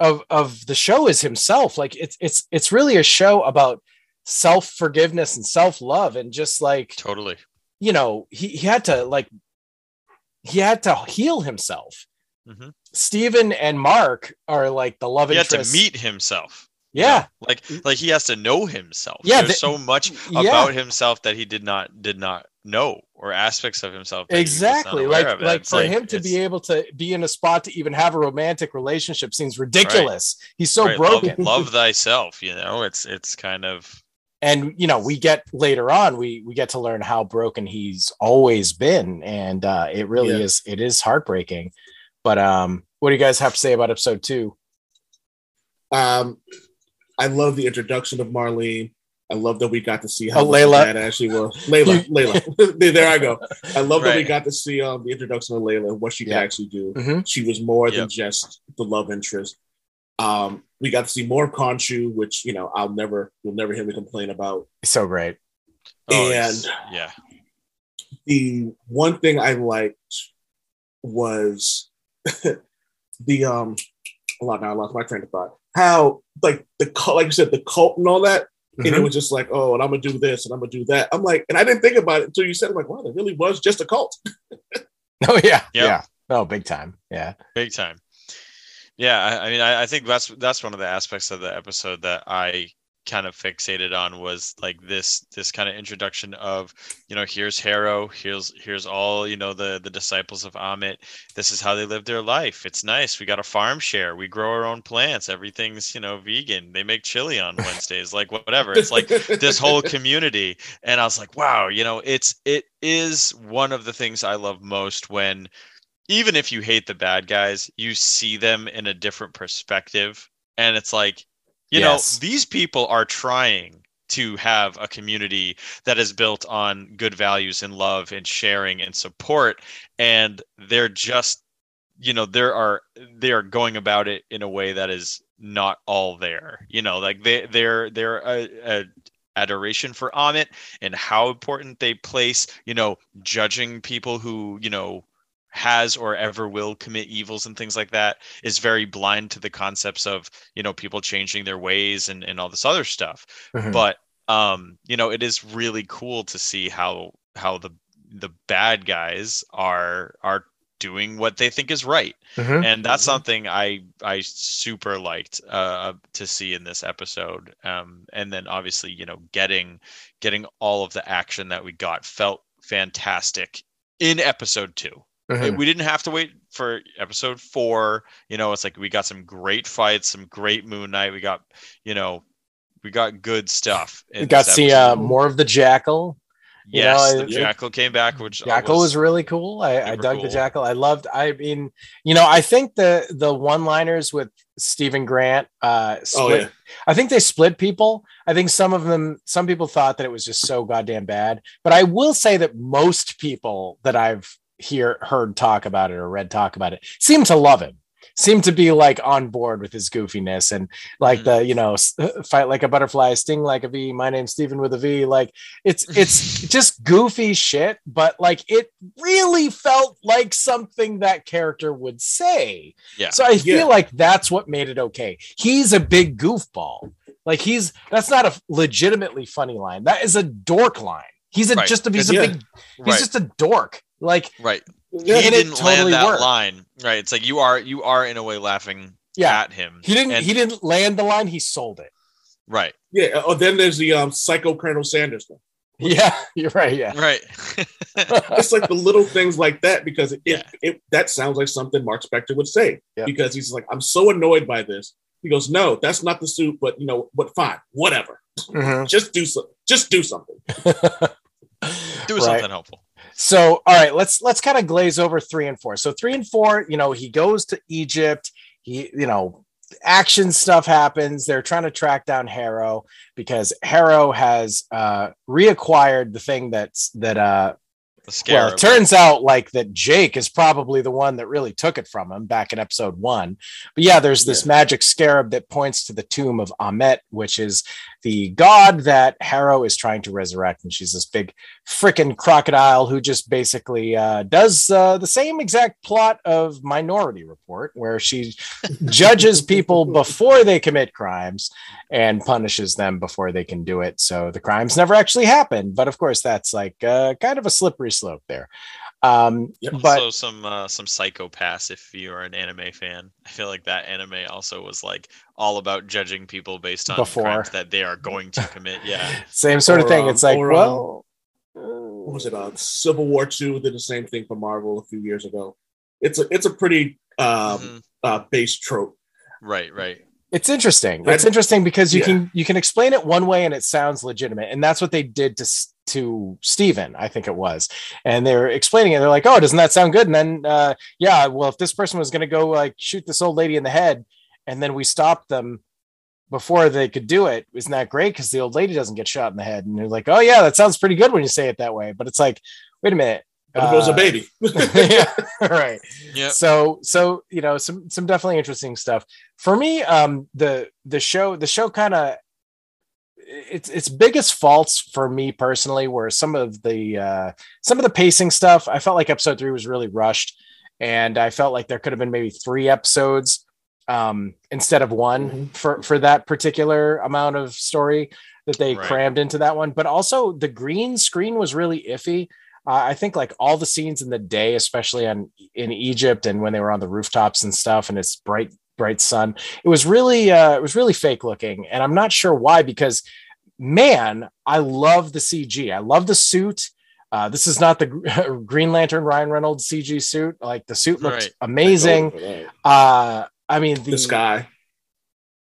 of of the show is himself like it's it's it's really a show about self forgiveness and self love and just like Totally. you know he, he had to like he had to heal himself Mhm. Steven and Mark are like the love He had to meet himself. you yeah, know? Like like he has to know himself. Yeah, There's the- so much yeah. about himself that he did not did not know or aspects of himself. that he was not exactly like of. Like it's for him to be able to be in a spot to even have a romantic relationship seems ridiculous he's so right, love- broken Love, thyself, you know. It's it's kind of and you know we get later on we we get to learn how broken he's always been and uh it really Yeah. is it is heartbreaking but um what do you guys have to say about episode two Um, I love the introduction of Marlene. I love that we got to see how Oh, Layla. that actually was. Layla, Layla. there there I go. I love that we got to see um, the introduction of Layla and what she Yeah. could actually do. Mhm. She was more than just the love interest. Um, we got to see more of Khonshu, which you know I'll never, you'll never hear me complain about. so great oh, And- yeah. The one thing I liked was the um. A lot now. I lost my train of thought. How like the cult, like you said, the cult and all that. and it Mhm. was just like, oh, and I'm gonna do this and I'm gonna do that. I'm like, and I didn't think about it until you said, I'm like, wow, it really was just a cult. oh yeah Yep. yeah oh big time yeah big time yeah i, I mean I, I think that's that's one of the aspects of the episode that i kind of fixated on was like this this kind of introduction of you know here's harrow here's here's all you know the the disciples of ammit. This is how they live their life. It's nice. We got a farm share. We grow our own plants. Everything's you know vegan. They make chili on wednesdays like whatever. It's like this whole community. And i was like wow you know it's it is one of the things i love most when even if you hate the bad guys you see them in a different perspective. And it's like you Yes. know these people are trying to have a community that is built on good values and love and sharing and support. And they're just you know there are they are going about it in a way that is not all there. You know like they they're they're a, a adoration for Ammit and how important they place you know judging people who you know has or ever will commit evils and things like that is very blind to the concepts of you know people changing their ways and, and all this other stuff mm-hmm. but um you know it is really cool to see how how the the bad guys are are doing what they think is right mm-hmm. and that's mm-hmm. something i i super liked uh to see in this episode um and then obviously you know getting getting all of the action that we got felt fantastic in episode 2 mm-hmm. we didn't have to wait for episode four. You know, it's like we got some great fights, some great Moon Knight. We got, you know, we got good stuff. We got to see uh, more of the Jackal. You yes, know, the Jackal came back, which Jackal was, was really cool. I, I dug cool. the Jackal. I loved. I mean, you know, I think the the one liners with Stephen Grant uh oh, split. Oh, yeah. I think they split people. I think some of them, some people thought that it was just so goddamn bad. But I will say that most people that I've hear heard talk about it or read talk about it seem to love him seem to be like on board with his goofiness and like mm. the you know fight like a butterfly sting like a v my name's Stephen with a v like it's it's just goofy shit but like it really felt like something that character would say yeah so i feel yeah. like that's what made it okay he's a big goofball like he's that's not a legitimately funny line that is a dork line he's a right. just a he's a yeah. big he's right. just a dork like right. He didn't totally land that work. line. Right. It's like you are you are in a way laughing yeah. at him. He didn't and, he didn't land the line, he sold it. Right. Yeah. Oh, then there's the um psycho Colonel Sanders one. Yeah, you're right. Yeah. Right. it's like the little things like that because it, yeah. it, it, that sounds like something Mark Spector would say yeah. because he's like, I'm so annoyed by this. He goes, No, that's not the suit, but you know, but fine, whatever. Mm-hmm. just do so. Just do something. do something helpful. So, all right, let's let's kind of glaze over three and four. So, three and four, you know, he goes to Egypt. He, you know, action stuff happens. They're trying to track down Harrow because Harrow has uh, reacquired the thing that's that uh, well, it turns out like that Jake is probably the one that really took it from him back in episode one. But yeah, there's this yeah. magic scarab that points to the tomb of Ammit, which is the god that Harrow is trying to resurrect. And she's this big freaking crocodile who just basically uh, does uh, the same exact plot of Minority Report, where she judges people before they commit crimes and punishes them before they can do it. So the crimes never actually happen. But of course, that's like uh, kind of a slippery slope there. Um, but also some uh, some Psycho-Pass if you're an anime fan. I feel like that anime also was like all about judging people based on before. crimes that they are going to commit. Yeah, same sort or, of thing. Um, it's like, or, well, um, what was it? Uh, Civil War Two did the same thing for Marvel a few years ago. It's a it's a pretty um, mm-hmm. uh, base trope. Right, right. It's interesting. It's interesting because you yeah. can you can explain it one way and it sounds legitimate, and that's what they did to to Steven, I think it was, and they're explaining it. They're like, "Oh, doesn't that sound good?" And then, uh, yeah, well, if this person was going to go like shoot this old lady in the head, and then we stopped them before they could do it, isn't that great? Because the old lady doesn't get shot in the head, and they're like, "Oh yeah, that sounds pretty good when you say it that way." But it's like, wait a minute, but it was a uh, baby. yeah, right. Yeah. So so you know some some definitely interesting stuff for me. Um, the the show the show kind of its its biggest faults for me personally were some of the uh, some of the pacing stuff. I felt like episode three was really rushed, and I felt like there could have been maybe three episodes um, instead of one mm-hmm. for for that particular amount of story that they right. crammed into that one. But also the green screen was really iffy. Uh, I think like all the scenes in the day, especially on in Egypt and when they were on the rooftops and stuff, and it's bright bright sun. It was really uh, it was really fake looking, and I'm not sure why because man, I love the CG. I love the suit. Uh, this is not the Green Lantern Ryan Reynolds CG suit. Like the suit looks right. amazing. Uh, I mean the, the sky.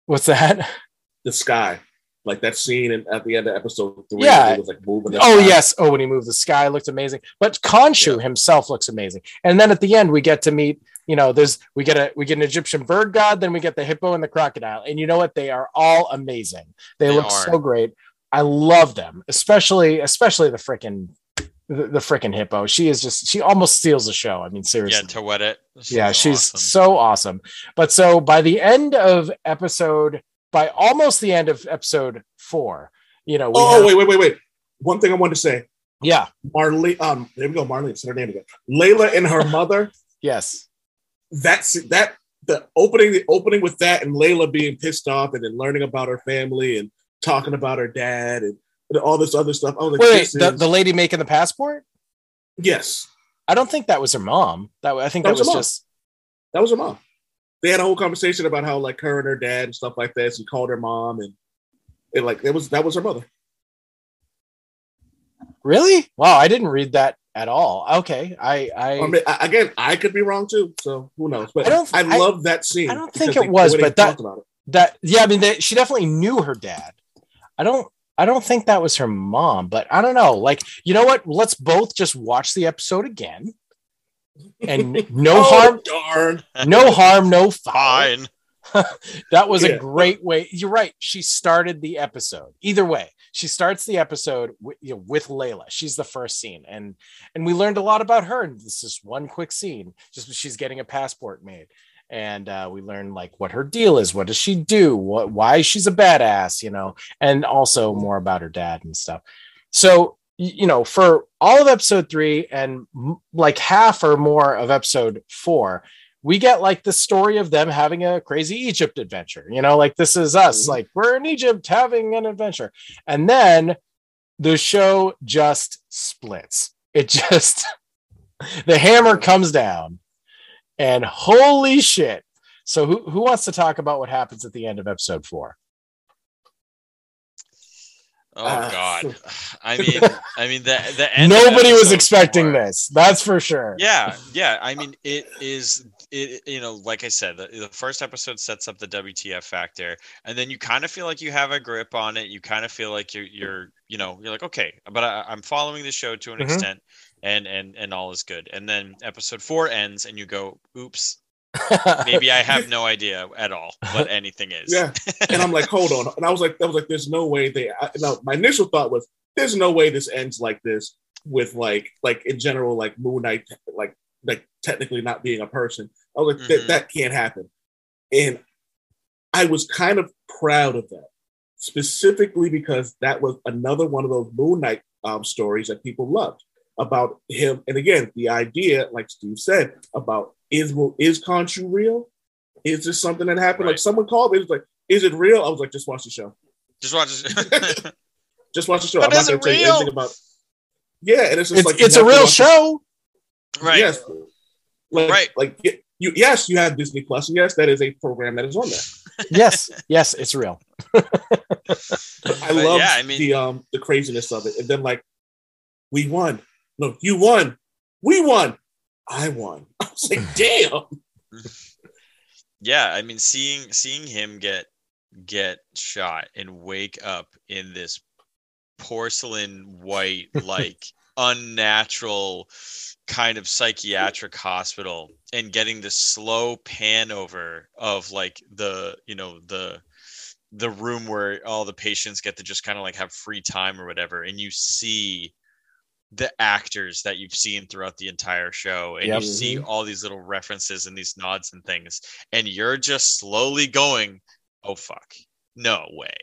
What's that? The sky like that scene in, at the end of episode three. Yeah. Was like moving. Oh sky. yes. Oh, when he moved the sky looked amazing. But Khonshu yeah. himself looks amazing. And then at the end, we get to meet. You know, there's we get a we get an Egyptian bird god, then we get the hippo and the crocodile, and you know what? They are all amazing. They, they look are. so great. I love them, especially especially the freaking the, the freaking hippo. She is just she almost steals the show. I mean, seriously. Yeah, to wet it. yeah, she's so awesome. But so by the end of episode, by almost the end of episode four, you know. oh, have, wait, wait, wait, wait. One thing I wanted to say. Yeah, Marley. Um, there we go. Marlene. Said her name again. Layla and her mother. yes. That's that. The opening, the opening with that, and Layla being pissed off, and then learning about her family and talking about her dad and, and all this other stuff. Like, wait, the, is... the lady making the passport? Yes. I don't think that was her mom. That I think that, that was, was just that was her mom. They had a whole conversation about how like her and her dad and stuff like that. She called her mom and it like it was that was her mother. Really? Wow, I didn't read that at all. Okay, I, I, I mean, again, I could be wrong too. So who knows? But I don't. I, I love that scene. I don't think it was, but that that yeah, I mean, they, she definitely knew her dad. I don't. I don't think that was her mom, but I don't know. Like, you know what? Let's both just watch the episode again. And no oh, harm, darn. no harm, no foul. Fine. that was yeah. a great way. You're right. She started the episode. Either way, she starts the episode with, you know, with Layla. She's the first scene, and and we learned a lot about her. And this is one quick scene. Just she's getting a passport made, and uh, we learn like what her deal is. What does she do? What why she's a badass, you know, and also more about her dad and stuff. So you know, for all of episode three and like half or more of episode four, we get like the story of them having a crazy Egypt adventure. You know, like this is us, mm-hmm. like we're in Egypt having an adventure. And then the show just splits. It just, the hammer comes down and holy shit. So who, who wants to talk about what happens at the end of episode four? Oh uh, God! I mean, I mean the the end. Nobody was expecting four, this. That's for sure. Yeah, yeah. I mean, it is. It you know, like I said, the, the first episode sets up the WTF factor, and then you kind of feel like you have a grip on it. You kind of feel like you're you're you know you're like okay, but I, am following the show to an mm-hmm. extent, and and and all is good. And then episode four ends, and you go, "Oops, maybe I have no idea at all what anything is. Yeah, and I'm like, hold on, and I was like, I was like, there's no way they. I, no, my initial thought was, there's no way this ends like this with like, like in general, like Moon Knight, like, like technically not being a person. I was like, mm-hmm. that that can't happen, and I was kind of proud of that, specifically because that was another one of those Moon Knight um, stories that people loved about him. And again, the idea, like Steve said, about is is Khonshu real? Is this something that happened? Right. Like someone called me, it was like, is it real? I was like, just watch the show. Just watch the show. just watch the show. But I'm not going to tell you anything about. Yeah, and it's just it's, like it's a real show, right? Yes, like, right. Like you, yes, you have Disney Plus, and yes, that is a program that is on there. yes, yes, it's real. I love yeah, I mean, the um the craziness of it, and then like we won. No, you won. We won. I won. I was like, damn. Yeah, I mean, seeing seeing him get get shot and wake up in this porcelain white, like unnatural kind of psychiatric hospital and getting the slow pan over of like the you know the the room where all the patients get to just kind of like have free time or whatever and you see the actors that you've seen throughout the entire show and yep. you see mm-hmm. all these little references and these nods and things and you're just slowly going oh fuck no way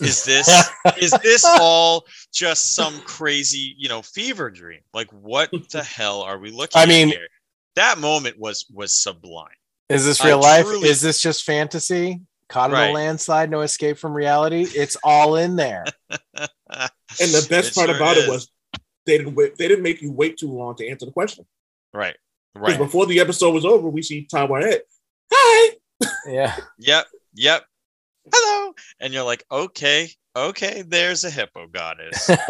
is this is this all just some crazy you know fever dream like what the hell are we looking i mean here? that moment was was sublime is this real life truly... is this just fantasy caught in right. a landslide no escape from reality it's all in there and the best it part sure about is. it was they didn't wait, they didn't make you wait too long to answer the question. Right. Right. Before the episode was over, we see Tom Whitehead. Hi. Yeah. yep. Yep. Hello. And you're like, okay, okay, there's a hippo goddess. um,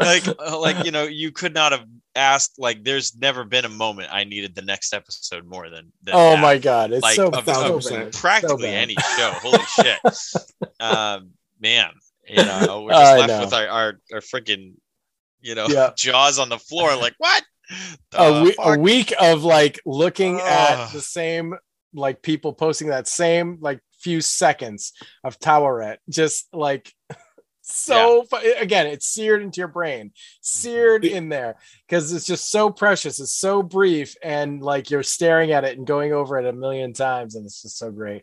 like, like you know, you could not have asked. Like, there's never been a moment I needed the next episode more than. than oh that. my god, it's like, so, of, so of practically so any show. Holy shit, um, man. You know, we're just left with our our, our freaking, you know, yeah. jaws on the floor. Like what? A, we- a, week of like looking at the same like people posting that same like few seconds of Taweret just like so fu- again it's seared into your brain seared mm-hmm. in there because it's just so precious it's so brief and like you're staring at it and going over it a million times and it's just so great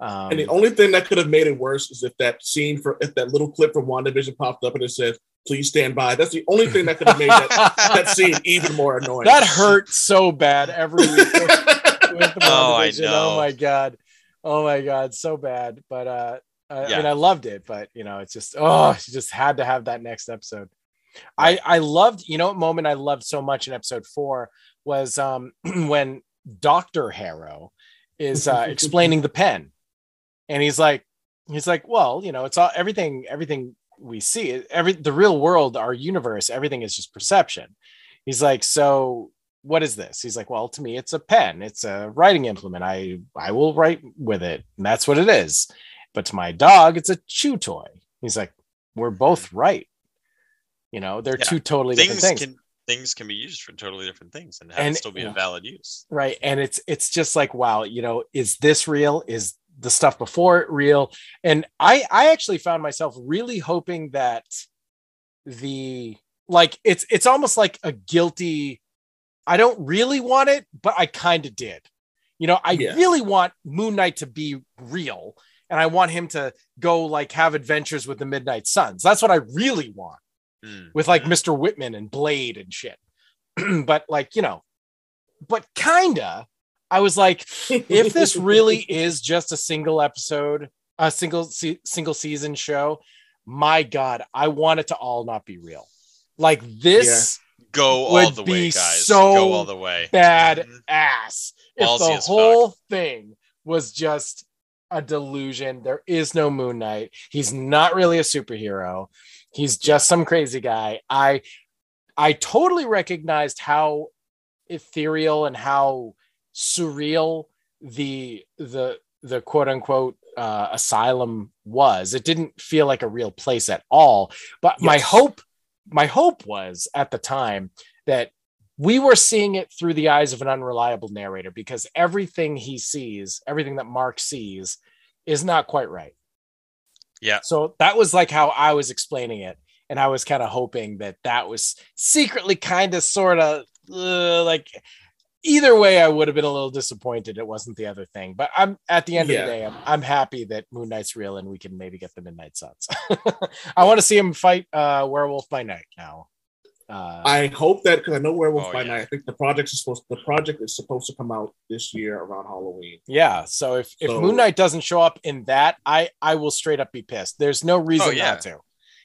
um, And the only thing that could have made it worse is if that scene for if that little clip from WandaVision popped up and it says, "Please stand by." That's the only thing that could have made that, that scene even more annoying. that hurt so bad every week with, with Oh, I know. oh my god. Oh my god. So bad. But uh I, I mean i loved it but you know it's just oh she just had to have that next episode. I i loved you know what moment i loved so much in episode four was um when dr harrow is uh explaining the pen and he's like he's like well you know it's all everything everything we see every the real world our universe everything is just perception. He's like so what is this? He's like well to me it's a pen. It's a writing implement. I i will write with it. And that's what it is. But to my dog it's a chew toy. He's like we're both hmm. right. You know they're Yeah. two totally different things things. can things can be used for totally different things and have And- still be a valid use. right. And it's it's just like wow you know is this real? Is the stuff before it real and i i actually found myself really hoping that the like it's it's almost like a guilty i don't really want it but i kind of did you know i Yeah. really want moon knight to be real and i want him to go like have adventures with the midnight suns that's what i really want Mm. with like Mr. Whitman and Blade and shit. but like, you know, but kinda, I was like, if this really is just a single episode, a single se- single season show, my God, I want it to all not be real. Like this Go all would the be way, guys. so Go all the way. bad Mhm. ass if Ballsy the as fuck. whole thing was just a delusion. There is no Moon Knight. He's not really a superhero. He's just some crazy guy. I I totally recognized how ethereal and how surreal the the the quote unquote uh, asylum was. It didn't feel like a real place at all. But my hope my hope was at the time that we were seeing it through the eyes of an unreliable narrator because everything he sees, everything that Mark sees, is not quite right. Yeah. So that was like how I was explaining it. And I was kind of hoping that that was secretly kind of sort of uh, like either way, I would have been a little disappointed it wasn't the other thing. But I'm at the end Yeah. of the day, I'm, I'm happy that Moon Knight's real and we can maybe get the Midnight Suns. I want to see him fight uh, Werewolf by Night now. Uh, I hope that because I know Werewolf Oh, by yeah. Night. I think the project is supposed the project is supposed to come out this year around Halloween. yeah. So if, if So- Moon Knight doesn't show up in that, I I will straight up be pissed. There's no reason Oh, yeah. not to.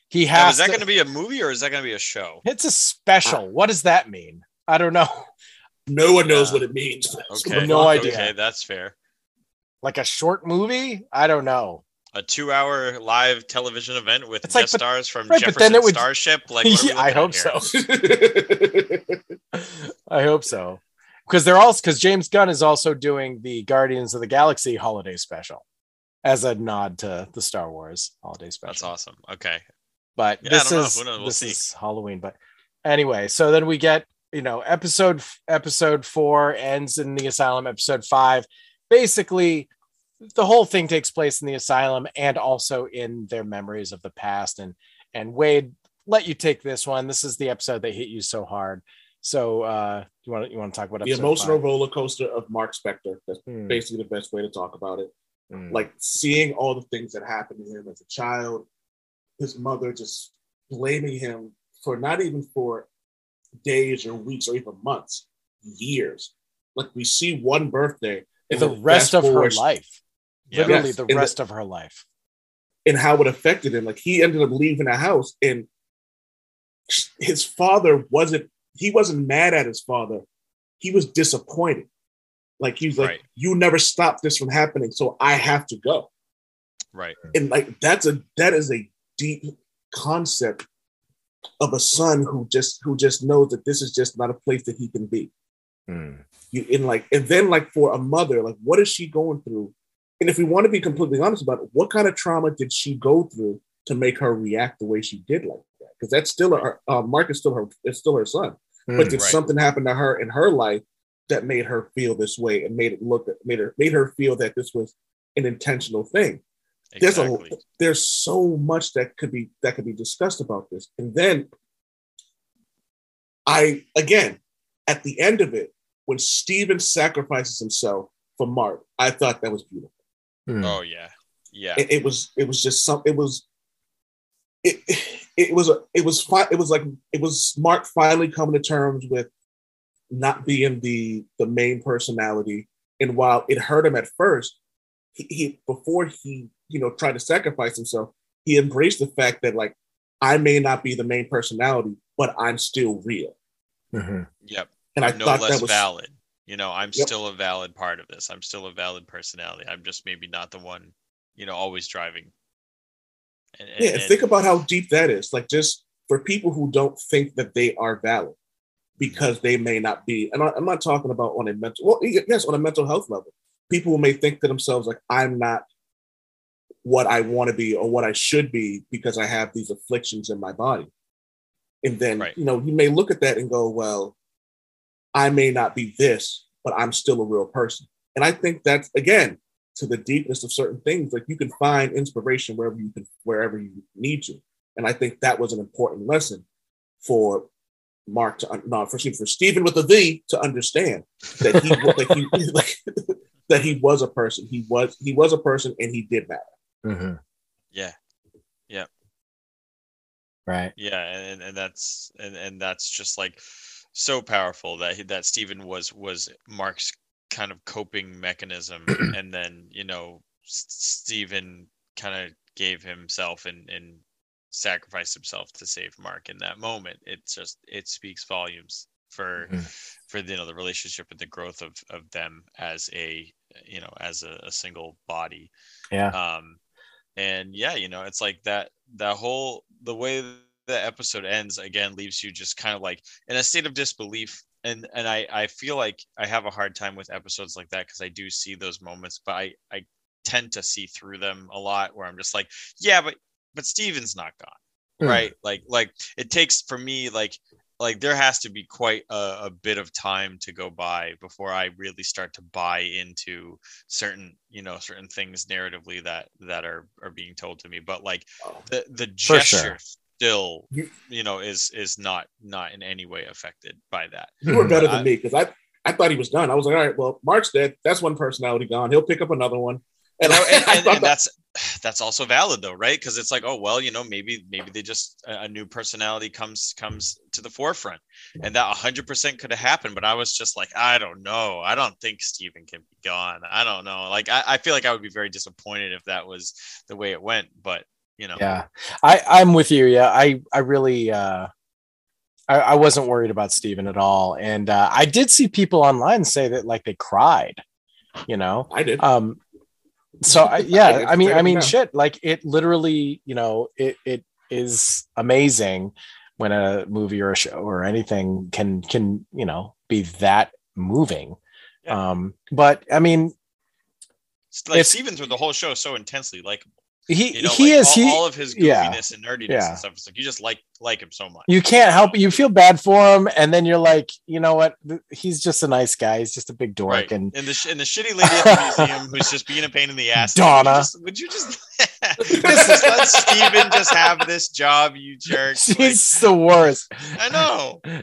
He Now, has. is that to- going to be a movie or is that going to be a show? It's a special. what does that mean? I don't know. No one knows Yeah. what it means. Okay. No idea. Okay, that's fair. Like a short movie? I don't know. A two-hour live television event with It's like, guest but- stars from right, but Jefferson then it would- Starship. Like, what are we Yeah, I hope so. I hope so. Because they're also because James Gunn is also doing the Guardians of the Galaxy holiday special as a nod to the Star Wars holiday special. That's awesome. Okay. But Yeah, this don't know. is We'll this see. is Halloween. But anyway, so then we get you know episode episode four ends in the asylum. Episode five, basically, the whole thing takes place in the asylum and also in their memories of the past. And and Wade, let you take this one. This is the episode that hit you so hard. So uh, you want to you want to talk about the emotional five? roller coaster of Mark Spector. That's Hmm, basically the best way to talk about it. hmm. Like seeing all the things that happened to him as a child, his mother just blaming him for not even for days or weeks or even months, years. Like we see one birthday and the rest of her life, Yeah. literally Yes, the and the- rest of her life. and how it affected him. Like he ended up leaving the house, and his father wasn't. He wasn't mad at his father. He was disappointed. Like he's like, Right. "You never stopped this from happening, so I have to go." Right. And like that's a that is a deep concept of a son who just who just knows that this is just not a place that he can be. Hmm. You in like, and then like for a mother, like what is she going through? And if we want to be completely honest about it, what kind of trauma did she go through to make her react the way she did like that? Because that's still her. Uh, Mark is still her. It's still her son. But did Right. something happen to her in her life that made her feel this way and made it look made her made her feel that this was an intentional thing. Exactly. There's a there's so much that could be that could be discussed about this. And then I again at the end of it, when Steven sacrifices himself for Mark, I thought that was beautiful. Hmm. oh yeah. Yeah. It, it was it was just some it was it it was a it was fi- it was like it was Mark finally coming to terms with not being the the main personality. And while it hurt him at first, he, he before he you know tried to sacrifice himself, he embraced the fact that like I may not be the main personality, but I'm still real. Mhm. Yep. And I no thought less that was valid. You know, I'm Yep. still a valid part of this. I'm still a valid personality. I'm just maybe not the one, you know, always driving. And, and- yeah. And and- think about how deep that is. Like just for people who don't think that they are valid because they may not be. And I, I'm not talking about on a mental. Well, yes, on a mental health level, people may think to themselves like I'm not what I want to be or what I should be because I have these afflictions in my body. And then Right. you know you may look at that and go, well, I may not be this, but I'm still a real person. And I think that's again to the deepness of certain things. Like you can find inspiration wherever you can, wherever you need to. And I think that was an important lesson for Mark to no, for for Steven with a V to understand that he that he like, that he was a person. He was he was a person, and he did matter. Mhm. yeah. Yeah. Right. Yeah, and and that's and and that's just like so powerful that he, that Steven was was Mark's kind of coping mechanism, and then you know Steven kind of gave himself and and sacrificed himself to save Mark in that moment. It's just it speaks volumes for Mhm. for you know the relationship and the growth of of them as a you know as a, a single body Yeah. um and yeah you know it's like that that whole the way the episode ends again leaves you just kind of like in a state of disbelief and and i i feel like i have a hard time with episodes like that because i do see those moments but i i tend to see through them a lot where i'm just like yeah but but steven's not gone Hmm. right like like it takes for me like like there has to be quite a, a bit of time to go by before i really start to buy into certain you know certain things narratively that that are are being told to me but like the the gesture sure. still You- you know is is not not in any way affected by that You were better I- than me because I I thought he was done. I was like, all right, well, Mark's dead. That's one personality gone. He'll pick up another one. And, I, and, and, and that- that's that's also valid though right because it's like oh well you know maybe maybe they just a, a new personality comes comes to the forefront and that 100% could have happened but i was just like i don't know i don't think steven can be gone i don't know like I, I feel like i would be very disappointed if that was the way it went but you know Yeah. I, I'm with you. Yeah. I, I really, uh, I, I wasn't worried about Steven at all. And, uh, I did see people online say that like they cried, you know? I did. Um, so I, I yeah. I mean, I mean, and shit, like it literally, you know, it, it is amazing when a movie or a show or anything can, can, you know, be that moving. Yeah. Um, but I mean, It's like It's- steven through the whole show so intensely like he, you know he like, is, all, he, all of his yeah. goofiness and nerdiness Yeah. and stuff it's like you just like like him so much you can't help it. You feel bad for him, and then you're like, you know what? He's just a nice guy. He's just a big dork, Right. and And the and the shitty lady at the museum who's just being a pain in the ass. Donna. Would you just, would you just, just let Steven just have this job, you jerk? Like, she's the worst. I know.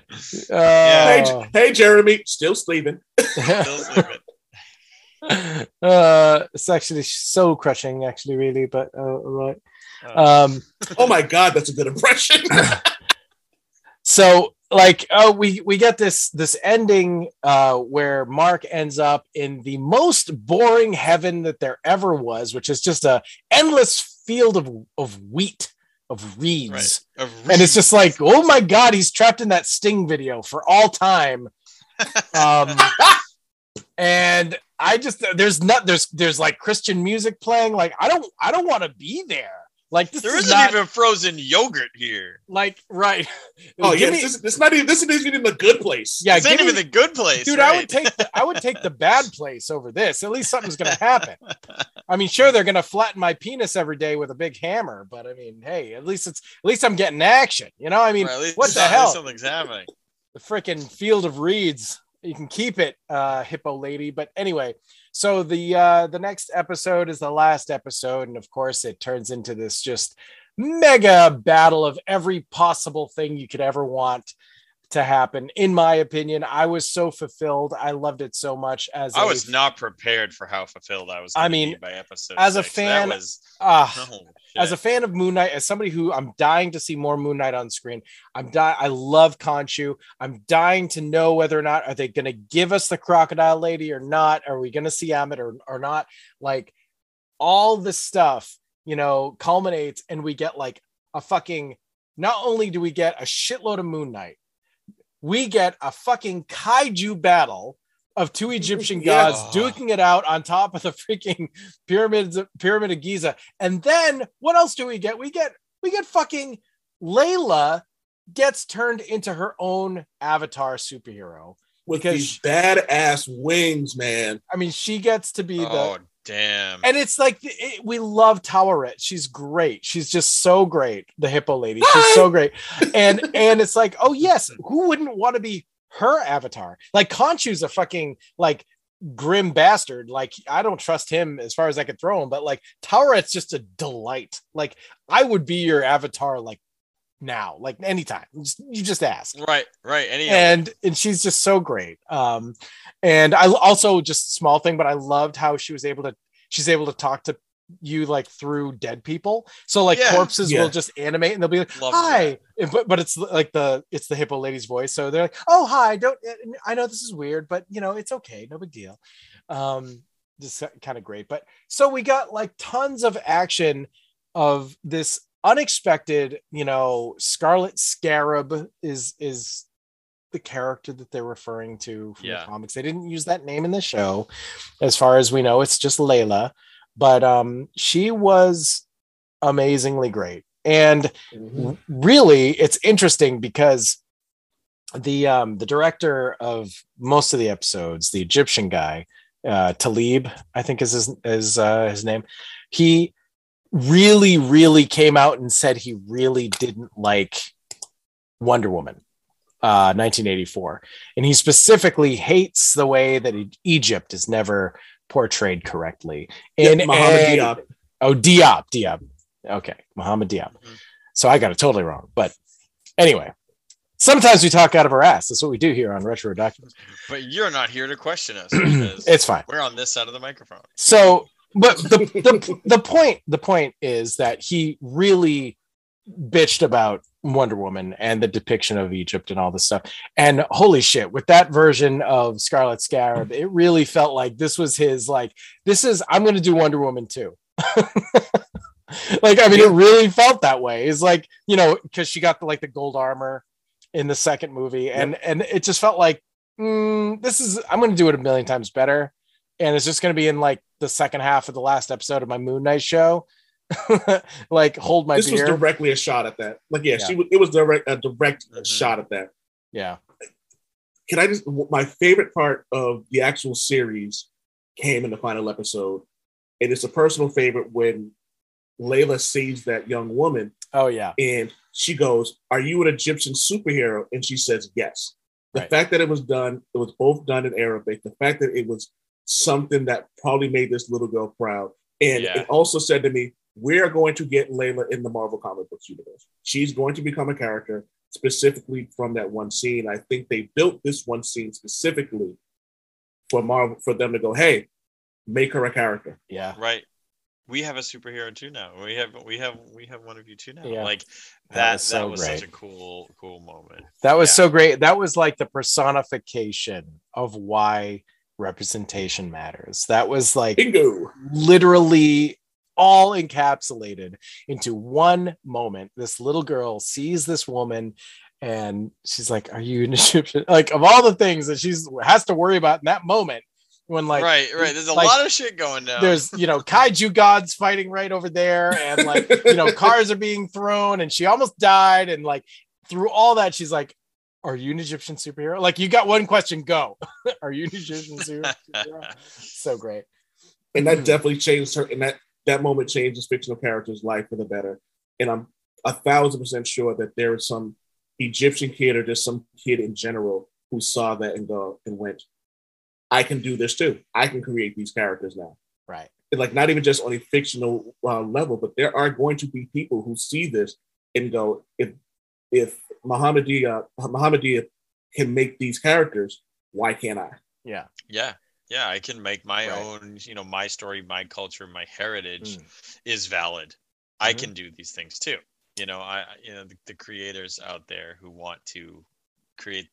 Uh, hey, Oh. J- hey, Jeremy, still Steven. Still sleeping. Uh, it's actually so crushing, actually, really. But uh, all right. Um, Oh my God, that's a good impression. so like oh we we get this this ending uh where mark ends up in the most boring heaven that there ever was which is just a endless field of of wheat of reeds right. A and it's just like oh my god he's trapped in that sting video for all time um and i just there's not there's there's like christian music playing like i don't i don't want to be there like this there is isn't not even frozen yogurt here. like right oh Give yeah, me- this, this not even this isn't even the good place. yeah This ain't give me- even the good place, dude i would take the, i would take the bad place over this at least something's gonna happen i mean sure they're gonna flatten my penis every day with a big hammer but i mean hey at least it's at least i'm getting action you know i mean Or at least what the hell? Something's happening. the freaking field of reeds you can keep it uh hippo lady. But anyway So the uh, the next episode is the last episode, and of course, it turns into this just mega battle of every possible thing you could ever want to happen. In my opinion, I was so fulfilled. I loved it so much. As I a- was not prepared for how fulfilled I was. I mean, by episode as a fan, was, ah, oh, as a fan of Moon Knight, as somebody who I'm dying to see more Moon Knight on screen, I'm dying. I love Khonshu. I'm dying to know whether or not are they going to give us the Crocodile Lady or not? Are we going to see Ammit or or not? Like all this stuff, you know, culminates, and we get like a fucking. Not only do we get a shitload of Moon Knight, we get a fucking kaiju battle of two Egyptian Yeah. gods duking it out on top of the freaking pyramids pyramid of Giza. And then what else do we get? We get we get fucking Layla gets turned into her own avatar superhero. with Because- these badass wings, man. I mean, she gets to be the oh damn. and it's like it, we love Taweret. She's great. She's just so great. The hippo lady. She's so great. And and it's like, oh yes, who wouldn't want to be her avatar? Like Khonshu's a fucking like grim bastard. Like I don't trust him as far as I could throw him, but like Taweret's just a delight. Like I would be your avatar like now, like anytime. Just- You just ask right, right. Any and and she's just so great um and i also just small thing but i loved how she was able to she's able to talk to you like through dead people so like Yeah. corpses Yeah. will just animate and they'll be like Love hi And- but, but it's like the it's the hippo lady's voice so they're like oh hi don't i know this is weird but you know it's okay no big deal um just kind of great but so we got like tons of action of this unexpected you know scarlet scarab is is the character that they're referring to from Yeah. the comics they didn't use that name in the show as far as we know it's just layla but um she was amazingly great and Mhm. really it's interesting because the um the director of most of the episodes the egyptian guy uh talib i think is his is uh his name he really really came out and said he really didn't like wonder woman uh 1984 and he specifically hates the way that egypt is never portrayed correctly Yep, and, Mohamed and- Diab. Oh, Diab, Diab. Okay, Mohamed Diab. Mhm. So I got it totally wrong. But anyway, sometimes we talk out of our ass. That's what we do here on Retro Documents. but you're not here to question us. it's fine. we're on this side of the microphone. So, but the, the the point the point is that he really bitched about Wonder Woman and the depiction of Egypt and all this stuff. And holy shit, with that version of Scarlet Scarab, it really felt like this was his like this is I'm going to do Wonder Woman too. like I mean, it really felt that way. It's like you know because she got the like the gold armor in the second movie, and and it just felt like mm, this is I'm going to do it a million times better, and it's just going to be in like the second half of the last episode of my Moon Knight show. like hold my This was directly a shot at that. Like, yeah, Yeah. she it was direct a direct Mhm. shot at that. yeah, Can I just my favorite part of the actual series came in the final episode, and it's a personal favorite when Layla sees that young woman oh yeah, and she goes, "Are you an Egyptian superhero?" And she says, "Yes." The Right. fact that it was done, it was both done in Arabic. The fact that it was something that probably made this little girl proud, and Yeah. it also said to me, "We are going to get Layla in the Marvel comic books universe. She's going to become a character specifically from that one scene. I think they built this one scene specifically for Marvel for them to go, hey, make her a character. yeah. Right. We have a superhero too now. We have we have we have one of you too now. Yeah. Like That that was that was great. such a cool cool moment. That was Yeah. so great. That was like the personification of why representation matters. That was like Bingo. literally all encapsulated into one moment. This little girl sees this woman and she's like, Are you an Egyptian? Like, of all the things that she's has to worry about in that moment, when like right, right. There's a like, lot of shit going down. there's you know kaiju gods fighting right over there and like you know cars are being thrown and she almost died and like through all that she's like are you an egyptian superhero like you got one question go are you an egyptian superhero so great and that Mhm. definitely changed her. And that that moment changed this fictional character's life for the better. And I'm a thousand percent sure that there is some Egyptian kid or just some kid in general who saw that and go and went, I can do this too. I can create these characters now. Right. And like not even just on a fictional uh, level, but there are going to be people who see this and go, if if Mohamed Diab Muhammadiyah can make these characters, why can't I? Yeah. Yeah. Yeah. I can make my Right. own, you know, my story, my culture, my heritage Mm. is valid. I Mhm. can do these things too. You know, I, I- you know, the, the creators out there who want to create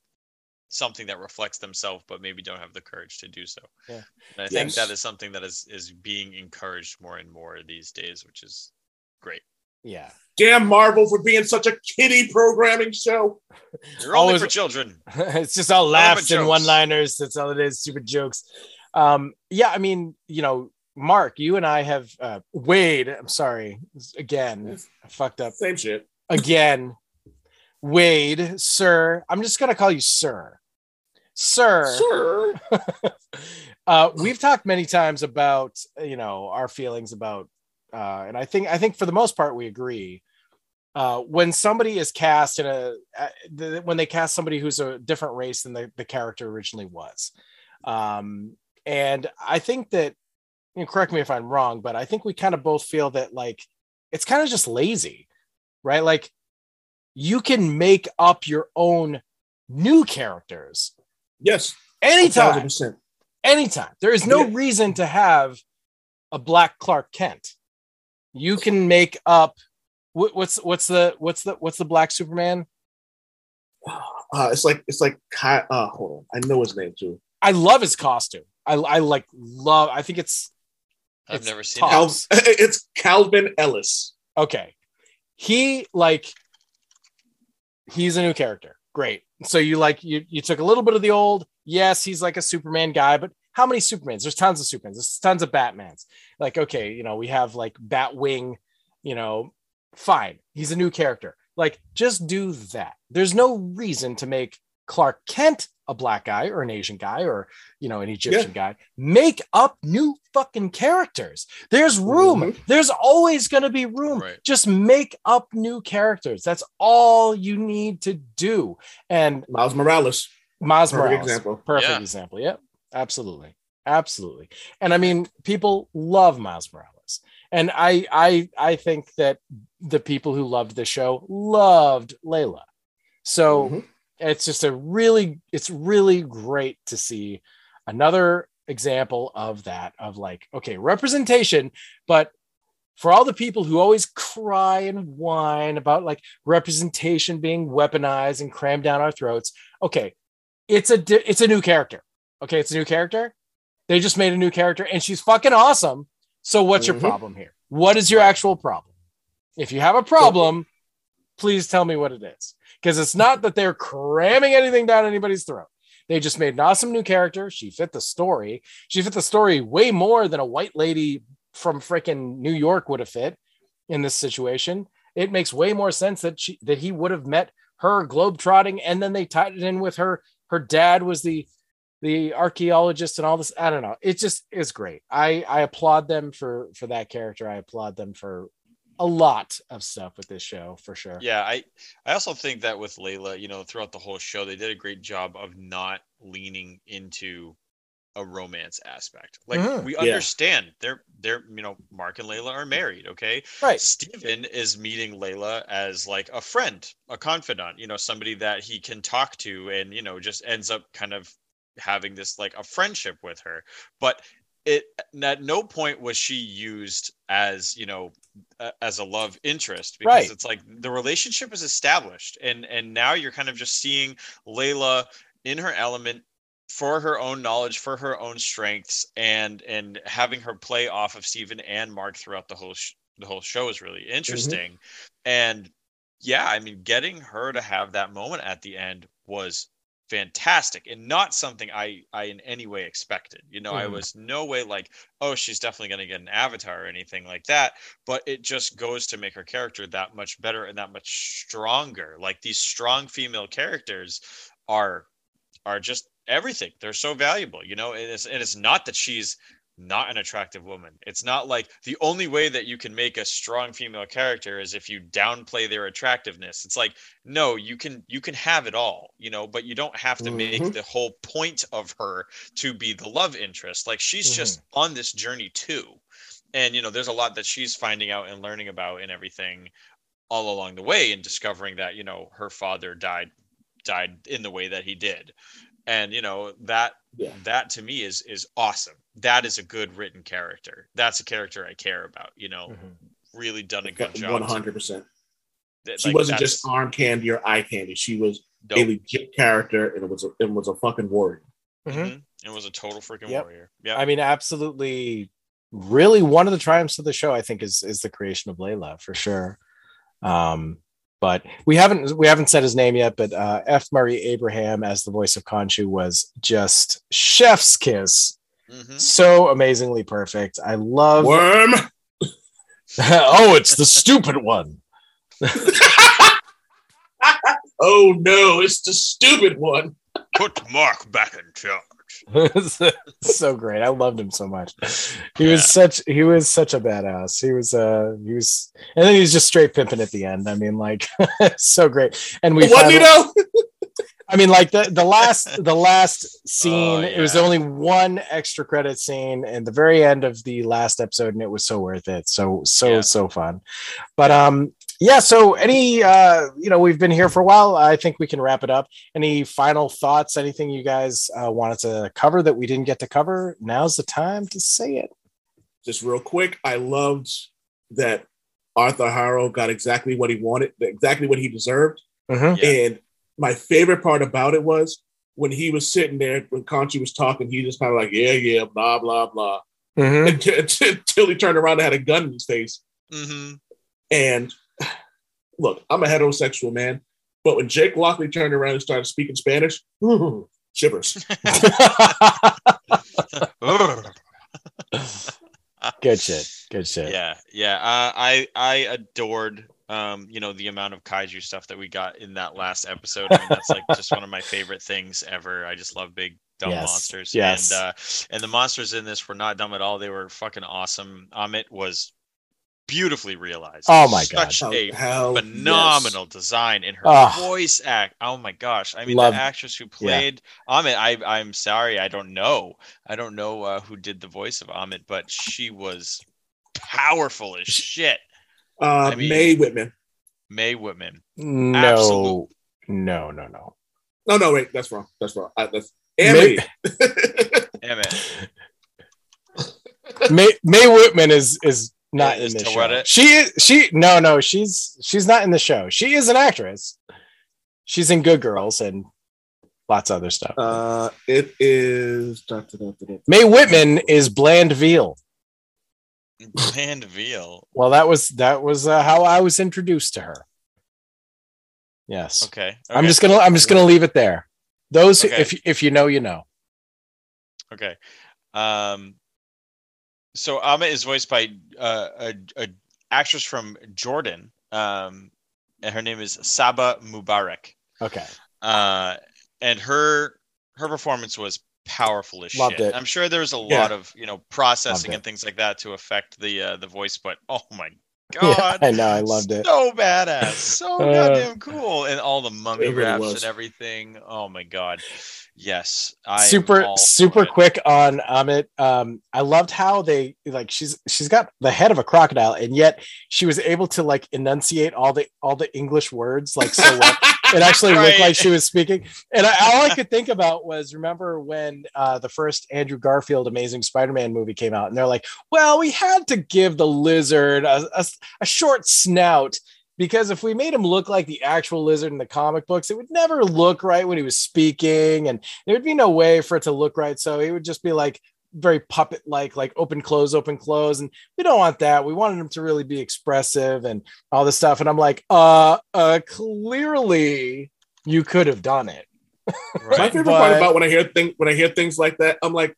something that reflects themselves, but maybe don't have the courage to do so. Yeah. And I think that is something that is, is being encouraged more and more these days, which is great. Yeah. Damn Marvel for being such a kiddie programming show. You're only Always- for children. it's just all laughs and one liners. That's all it is. Stupid jokes. Um, yeah, I mean, you know, Mark, you and I have uh, Wade. I'm sorry again. I fucked up Same shit. again. Wade, sir. I'm just gonna call you sir. Sir. sir. uh, we've talked many times about you know our feelings about, uh, and I think I think for the most part we agree. Uh, when somebody is cast in a uh, the, when they cast somebody who's a different race than the, the character originally was, um, and I think that you know, correct me if I'm wrong, but I think we kind of both feel that like it's kind of just lazy, right? Like you can make up your own new characters Yes. anytime thousand percent. anytime. There is no Yeah. reason to have a black Clark Kent. You can make up wh- what's what's the what's the what's the black Superman? Uh, it's like it's like uh, hold on. I know his name too. I love his costume. I I like love. I think it's I've It's never seen tough. it. Cal- it's Calvin Ellis. okay. He like he's a new character. Great. So you like you you took a little bit of the old. Yes, he's like a Superman guy, but how many Supermans? There's tons of Supermans. There's tons of Batmans. Like okay, you know we have like Batwing. You know, fine. He's a new character. Like just do that. There's no reason to make Clark Kent a black guy or an Asian guy or you know an Egyptian guy. Make up new fucking characters. There's room. Mhm. There's always going to be room. Right. Just make up new characters. That's all you need to do. And Miles Morales. Miles Perfect Morales, example. perfect Yeah. example. Yep, absolutely, absolutely. And I mean, people love Miles Morales, and I, I, I think that the people who loved the show loved Layla. So Mhm. it's just a really, it's really great to see another example of that. Of like, okay, representation, but for all the people who always cry and whine about like representation being weaponized and crammed down our throats, okay, it's a di- it's a new character. Okay, it's a new character. They just made a new character and she's fucking awesome. So what's your Mhm. problem here? What is your actual problem? If you have a problem, please tell me what it is. Because it's not that they're cramming anything down anybody's throat. They just made an awesome new character. She fit the story. She fit the story way more than a white lady from freaking New York would have fit in this situation. It makes way more sense that she that he would have met her globetrotting and then they tied it in with her. Her dad was the the archaeologist and all this. I don't know. It just is great. I I applaud them for for that character. I applaud them for a lot of stuff with this show for sure. Yeah, I I also think that with Layla, you know, throughout the whole show, they did a great job of not leaning into a romance aspect. Like Mhm. we Yeah. understand they're they're you know Mark and Layla are married, okay? Right. Steven is meeting Layla as like a friend, a confidant, you know, somebody that he can talk to and you know just ends up kind of having this like a friendship with her. But it at no point was she used as you know as a love interest because Right. it's like the relationship is established and and now you're kind of just seeing Layla in her element for her own knowledge for her own strengths and and having her play off of Steven and Mark throughout the whole sh- the whole show is really mm-hmm. interesting and yeah I mean getting her to have that moment at the end was fantastic and not something I I in any way expected. You know, I Mhm. was no way like, oh, she's definitely going to get an avatar or anything like that, but it just goes to make her character that much better and that much stronger. Like these strong female characters are are just everything. They're so valuable, you know, and it's and it's not that she's not an attractive woman. It's not like the only way that you can make a strong female character is if you downplay their attractiveness. It's like no, you can you can have it all, you know, but you don't have to make Mhm. the whole point of her to be the love interest. Like she's just on this journey too. And you know, there's a lot that she's finding out and learning about and everything all along the way and discovering that, you know, her father died died in the way that he did. And you know, that Yeah. that to me is is awesome. That is a good written character. That's a character I care about, you know, Mhm. really done a good job. One hundred percent. She like, wasn't just arm candy or eye candy. She was a legit character, and it was a it was a fucking warrior. Mhm. Mhm. It was a total freaking Yep. warrior. Yeah. I mean, absolutely. Really, one of the triumphs of the show, I think, is is the creation of Layla for sure. Um, but we haven't we haven't said his name yet. But uh, F. Murray Abraham as the voice of Khonshu was just chef's kiss. Mhm. So amazingly perfect. I love. Worm. oh, it's the stupid one. Oh no, it's the stupid one. Put Mark back in charge. so great. I loved him so much. He Yeah. was such he was such a badass. He was uh he was and then he was just straight pimping at the end. I mean, like so great. And we What you know? I mean, like the the last the last scene. Oh, It was only one extra credit scene in the very end of the last episode, and it was so worth it. So so Yeah. so fun. But um, yeah. So any uh, you know, we've been here for a while. I think we can wrap it up. Any final thoughts? Anything you guys uh, wanted to cover that we didn't get to cover? Now's the time to say it. Just real quick, I loved that Arthur Harrow got exactly what he wanted, exactly what he deserved. Mhm. Yeah. And my favorite part about it was when he was sitting there, when Khonshu was talking, he just kind of like, yeah, yeah, blah, blah, blah. Mhm. Until, until he turned around and had a gun in his face. hmm And look, I'm a heterosexual man, but when Jake Lockley turned around and started speaking Spanish, shivers. Good shit. Good shit. yeah yeah uh, i i adored um you know the amount of kaiju stuff that we got in that last episode I mean, that's like just one of my favorite things ever i just love big dumb Yes, monsters yes. and uh and the monsters in this were not dumb at all they were fucking awesome ammit was beautifully realized Oh my God. such Oh, a hell yes. phenomenal design in her Ah. voice act. Oh my gosh! I mean, Love- the actress who played Ammit. I I'm sorry, I don't know. I don't know uh, who did the voice of Ammit, but she was powerful as shit. Uh, I mean- May Whitman. May Whitman. No. Absolute. No, no, no. No, no, wait, that's wrong. That's wrong. I, that's May- Ammit. May May Whitman is is not Is in this Tawada- show. She is she no no she's she's not in the show. She is an actress. She's in Good Girls and lots of other stuff. uh, it is. May Whitman is Bland Veal. Bland Veal. Well, that was that was uh, how I was introduced to her. Yes, Okay. I'm just gonna I'm just gonna leave it there. Those Okay. if if you know you know. Okay. Um. So Ammit is voiced by uh, a, a actress from Jordan. Um, and her name is Saba Mubarak. Okay, uh, and her her performance was powerful as Loved shit. it. I'm sure there was a Yeah. lot of you know processing Loved it. and things like that to affect the uh, the voice, but oh my yeah, god, I know I loved it. so badass, so Uh, goddamn cool, and all the mummy really wraps was. and everything. Oh my god, yes, I super super quick on Ammit. Um, I loved how they like she's she's got the head of a crocodile, and yet she was able to like enunciate all the all the English words like so well. it actually looked like she was speaking. And I, all I could think about was remember when uh, the first Andrew Garfield Amazing Spider-Man movie came out, and they're like, "Well, we had to give the lizard a, a, a short snout." Because if we made him look like the actual lizard in the comic books, it would never look right when he was speaking, and there would be no way for it to look right. So he would just be like very puppet like, like open, close, open, close. And we don't want that. We wanted him to really be expressive and all this stuff. And I'm like, uh, uh, clearly you could have done it. My favorite But- part about when I hear thing when I hear things like that, I'm like,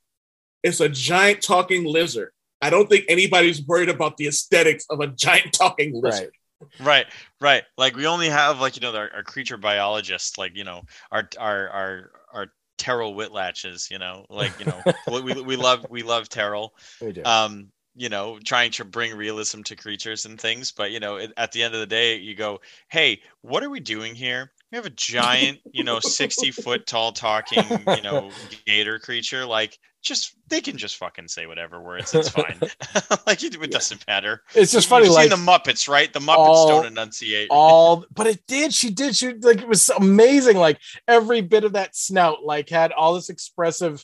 it's a giant talking lizard. I don't think anybody's worried about the aesthetics of a giant talking lizard. Right, right. Right like we only have like you know our, our creature biologists, like you know our our our our Terryl Whitlatches, you know, like you know, we, we love we love Terryl. We do. Um, you know, trying to bring realism to creatures and things, but you know, it, at the end of the day, you go, "Hey, what are we doing here? We have a giant, you know, sixty foot tall talking, you know, gator creature. Like, just they can just fucking say whatever words. It's fine. like it, it doesn't matter. It's just funny, You've like seen the Muppets, right? The Muppets all- don't enunciate. all but it did she did she like it was amazing like every bit of that snout like had all this expressive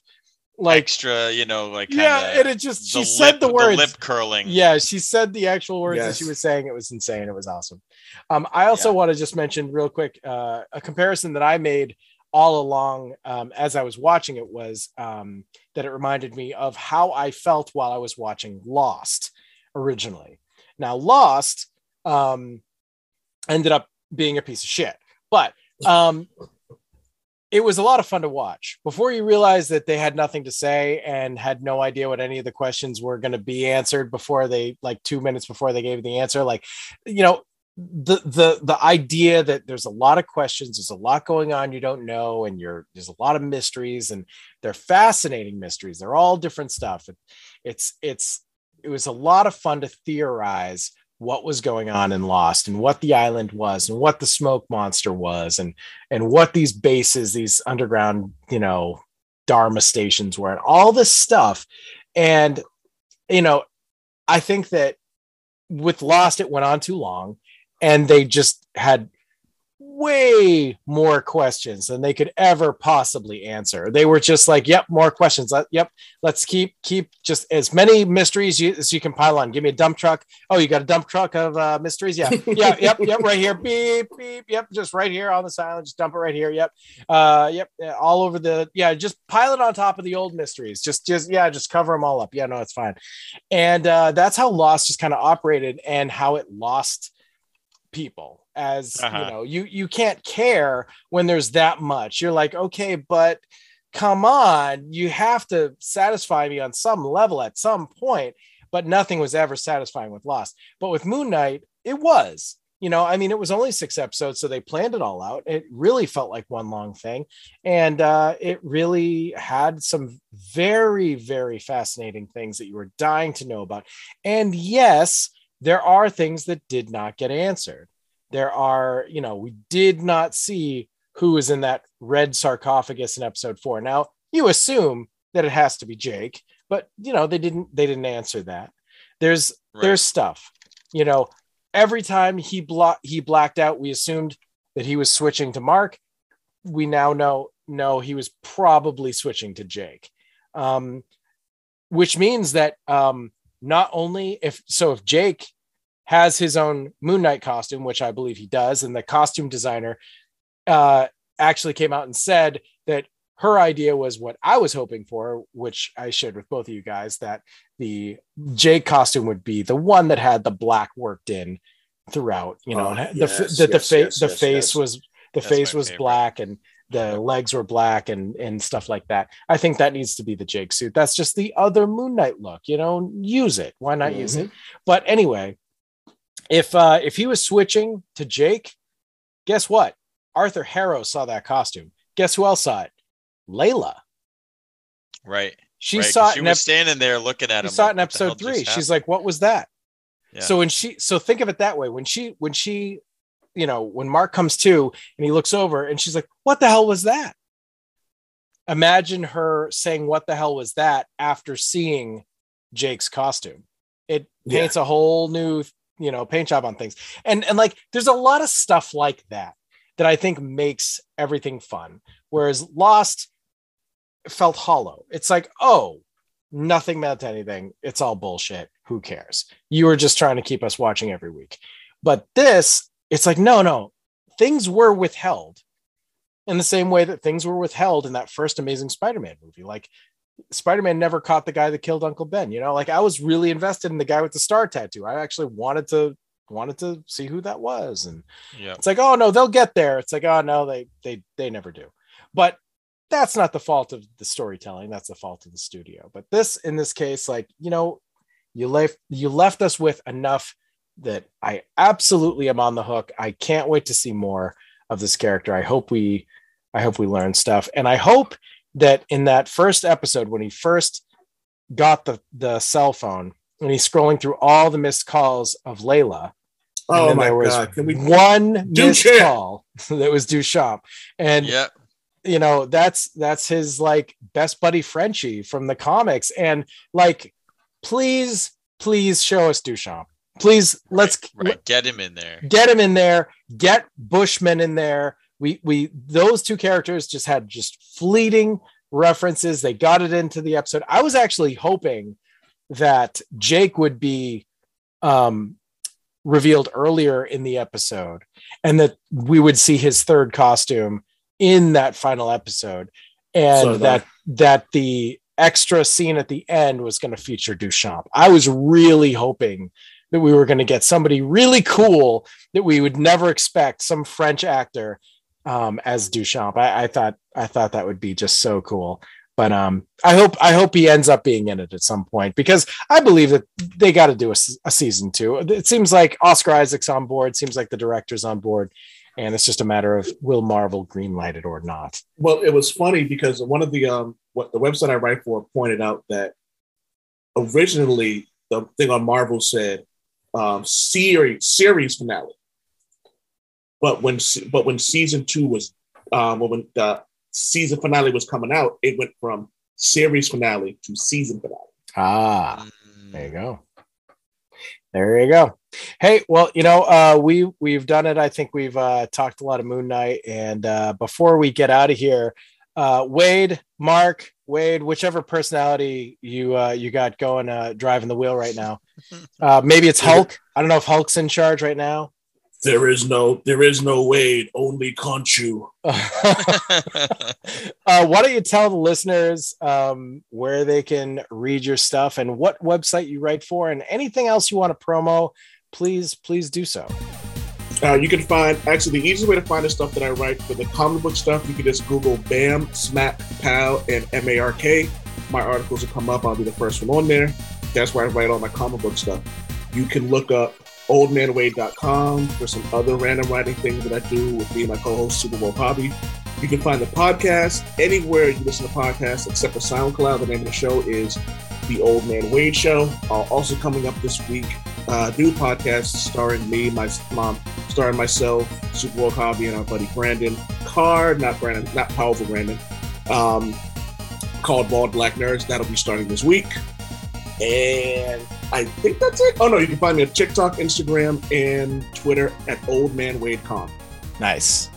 like extra, you know, like yeah kinda and it just she the said the words lip curling. yeah she said the actual words that she was saying it was insane it was awesome um i also Yeah. want to just mention real quick uh a comparison that i made all along um as i was watching it was um that it reminded me of how i felt while i was watching lost originally. Now lost um ended up being a piece of shit but um it was a lot of fun to watch. Before you realize that they had nothing to say and had no idea what any of the questions were going to be answered before they like two minutes before they gave the answer like you know the the the idea that there's a lot of questions there's a lot going on you don't know and you're there's a lot of mysteries and they're fascinating mysteries. They're all different stuff. It- it's it's it was a lot of fun to theorize what was going on in lost and what the island was and what the smoke monster was and and what these bases these underground you know dharma stations were and all this stuff. And you know i think that with lost it went on too long and they just had way more questions than they could ever possibly answer. They were just like yep more questions. Let, yep let's keep keep just as many mysteries you, as you can pile on. Give me a dump truck. Oh you got a dump truck of uh, mysteries? Yeah yeah yep yep right here. Beep beep yep just right here on this island just dump it right here. Yep uh yep yeah, all over the yeah just pile it on top of the old mysteries. Just just yeah just cover them all up. Yeah no it's fine. And uh that's how lost just kind of operated and how it lost people as Uh-huh. you know you you can't care when there's that much. You're like okay but come on you have to satisfy me on some level at some point. But nothing was ever satisfying with lost. But with moon knight it was. You know i mean it was only six episodes so they planned it all out. It really felt like one long thing. And uh, it really had some very very fascinating things that you were dying to know about. And yes there are things that did not get answered. There are you know we did not see who was in that red sarcophagus in episode four. Now you assume that it has to be jake but you know they didn't they didn't answer that. There's Right. there's stuff you know every time he block he blacked out we assumed that he was switching to mark. We now know no he was probably switching to jake. Um which means that um not only if so if jake has his own moon knight costume which i believe he does and the costume designer uh actually came out and said that her idea was what i was hoping for which i shared with both of you guys that the jake costume would be the one that had the black worked in throughout you know Oh, the, yes, that the, yes, fa- yes, the face was the That's face was favorite. black and the legs were black and and stuff like that. I think that needs to be the jake suit. That's just the other moon knight look you know? Use it. Why not use it? But anyway if uh if he was switching to jake guess what? Arthur harrow saw that costume. Guess who else saw it? Layla. Right. she right, saw it She was ep- standing there looking at she him. saw it in "What the hell episode three. She's like what was that? Yeah. so when she so think of it that way. When she when she you know when mark comes to and he looks over and she's like what the hell was that? Imagine her saying what the hell was that? after seeing jake's costume. It Yeah. paints a whole new you know paint job on things. And and like there's a lot of stuff like that that i think makes everything fun. Whereas lost felt hollow. It's like oh nothing meant anything. It's all bullshit. Who cares? You were just trying to keep us watching every week. But this it's like no no things were withheld in the same way that things were withheld in that first amazing spider-man movie. Like spider-man never caught the guy that killed uncle ben you know? Like i was really invested in the guy with the star tattoo. I actually wanted to wanted to see who that was. And Yeah. it's like oh no they'll get there. It's like oh no they they they never do. But that's not the fault of the storytelling. That's the fault of the studio. But this in this case like you know you left you left us with enough that i absolutely am on the hook i can't wait to see more of this character i hope we i hope we learn stuff and i hope that in that first episode when he first got the the cell phone and he's scrolling through all the missed calls of Layla. Oh my there was god! Can we? one missed Duchamp. call that was Duchamp, and Yeah. you know that's that's his like best buddy Frenchie from the comics, and like, please, please show us Duchamp. Please, let's Right. Get him in there. get him in there get bushman in there we we those two characters just had just fleeting references they got it into the episode i was actually hoping that jake would be um revealed earlier in the episode and that we would see his third costume in that final episode and So did that that the extra scene at the end was going to feature Duchamp. I was really hoping that we were going to get somebody really cool that we would never expect, some French actor um, as Duchamp. I, I thought I thought that would be just so cool. But um, I hope I hope he ends up being in it at some point because I believe that they got to do a season two. It seems like Oscar Isaac's on board. Seems like the director's on board, and it's just a matter of will Marvel greenlight it or not. Well, it was funny because one of the um what the website I write for pointed out that originally the thing on Marvel said um series series finale. But when but when season two was um when the season finale was coming out, it went from series finale to season finale. Ah, Mm. there you go. There you go. Hey, well, you know, uh, we we've done it. I think we've uh, talked a lot of Moon Knight, and uh, before we get out of here, uh, Wade, Mark, Wade, whichever personality you uh, you got going uh, driving the wheel right now. Uh, maybe it's Hulk. I don't know if Hulk's in charge right now. There is no there is no Wade, only Khonshu. uh, why don't you tell the listeners um, where they can read your stuff and what website you write for, and anything else you want to promo? Please, please do so. Uh, you can find actually the easiest way to find the stuff that I write for the comic book stuff. You can just Google BAM, Smack, Pow, and M A R K. My articles will come up. I'll be the first one on there. That's where I write all my comic book stuff. You can look up oldmanwade.com for some other random writing things that I do with me and my co-host Supa Woke Javi. You can find the podcast anywhere you listen to podcasts except for SoundCloud. The name of the show is The Old Man Wade Show. Uh, also coming up this week, uh, new podcast starring me, my mom, starring myself, Supa Woke Javi, and our buddy Brandon Carr, not Brandon, not powerful Brandon, um, called Bald Black Nerds. That'll be starting this week. And I think that's it. Oh no, you can find me on TikTok, Instagram, and Twitter at Old Man Wade Com. Nice.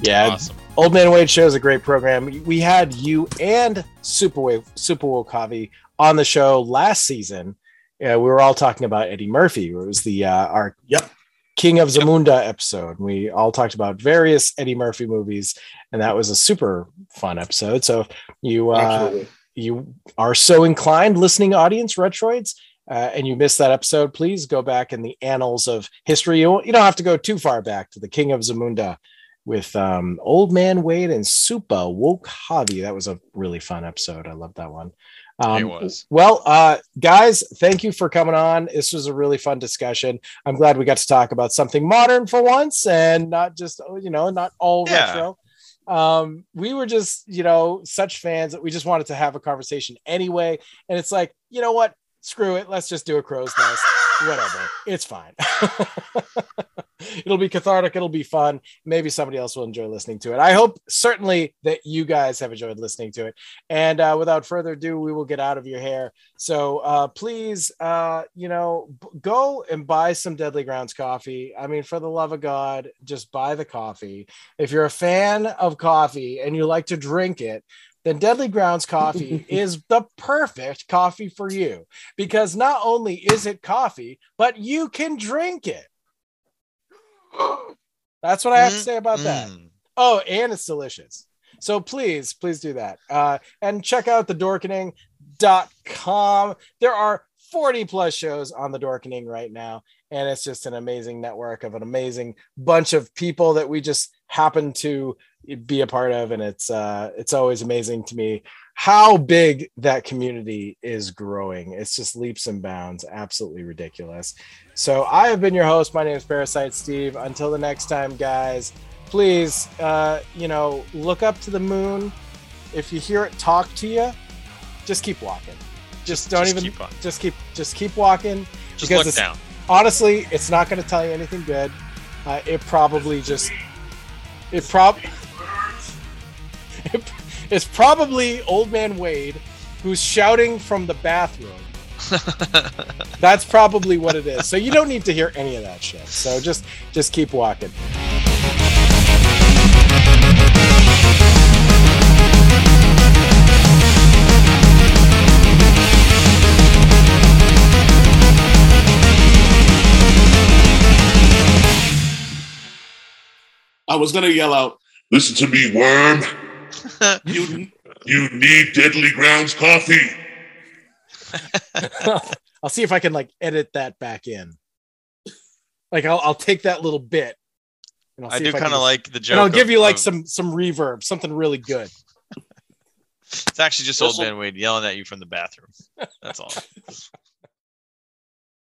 Yeah, awesome. Old Man Wade Show is a great program. We had you and Super Wave, Supa Woke Javi on the show last season. Yeah, we were all talking about Eddie Murphy. It was the uh, our Yep. King of Zamunda episode. We all talked about various Eddie Murphy movies, and that was a super fun episode. So if you uh, you are so inclined, listening audience, Retroids, uh, and you missed that episode, please go back in the annals of history. You, you don't have to go too far back to the King of Zamunda with um, Old Man Wade and Supa Woke Javi. That was a really fun episode. I love that one. Um, It was. Well, uh, guys, thank you for coming on. This was a really fun discussion. I'm glad we got to talk about something modern for once and not just, oh, you know, not all Yeah. retro um we were just you know such fans that we just wanted to have a conversation anyway and it's like you know what screw it let's just do a crow's nest whatever. It's fine. It'll be cathartic. It'll be fun. Maybe somebody else will enjoy listening to it. I hope certainly that you guys have enjoyed listening to it. And uh, without further ado we will get out of your hair. So uh, please uh, you know b- go and buy some deadly grounds coffee. I mean for the love of god just buy the coffee. If you're a fan of coffee and you like to drink it then Deadly Grounds coffee is the perfect coffee for you because not only is it coffee, but you can drink it. That's what I have to say about that. Mm. Oh, and it's delicious. So please, please do that. Uh, and check out the dorkening.com. There are 40 plus shows on the Dorkening right now. And it's just an amazing network of an amazing bunch of people that we just happen to be a part of. And it's uh it's always amazing to me how big that community is growing. It's just leaps and bounds, absolutely ridiculous. So I have been your host. My name is Parasite Steve. Until the next time, guys please uh you know look up to the moon if you hear it talk to you, just keep walking. Just don't Just even keep just keep just keep walking. Just because look down. Honestly, it's not going to tell you anything good. Uh, it probably just it prob it's probably old man Wade who's shouting from the bathroom. That's probably what it is. So you don't need to hear any of that shit. So just just keep walking. I was gonna yell out, Listen to me, worm. "You You need Deadly Grounds coffee. I'll see if I can like edit that back in. Like I'll I'll take that little bit. And I'll I do kind of like the joke. and I'll give you like of- some some reverb, something really good. It's actually just old This'll- man Wade yelling at you from the bathroom. That's all.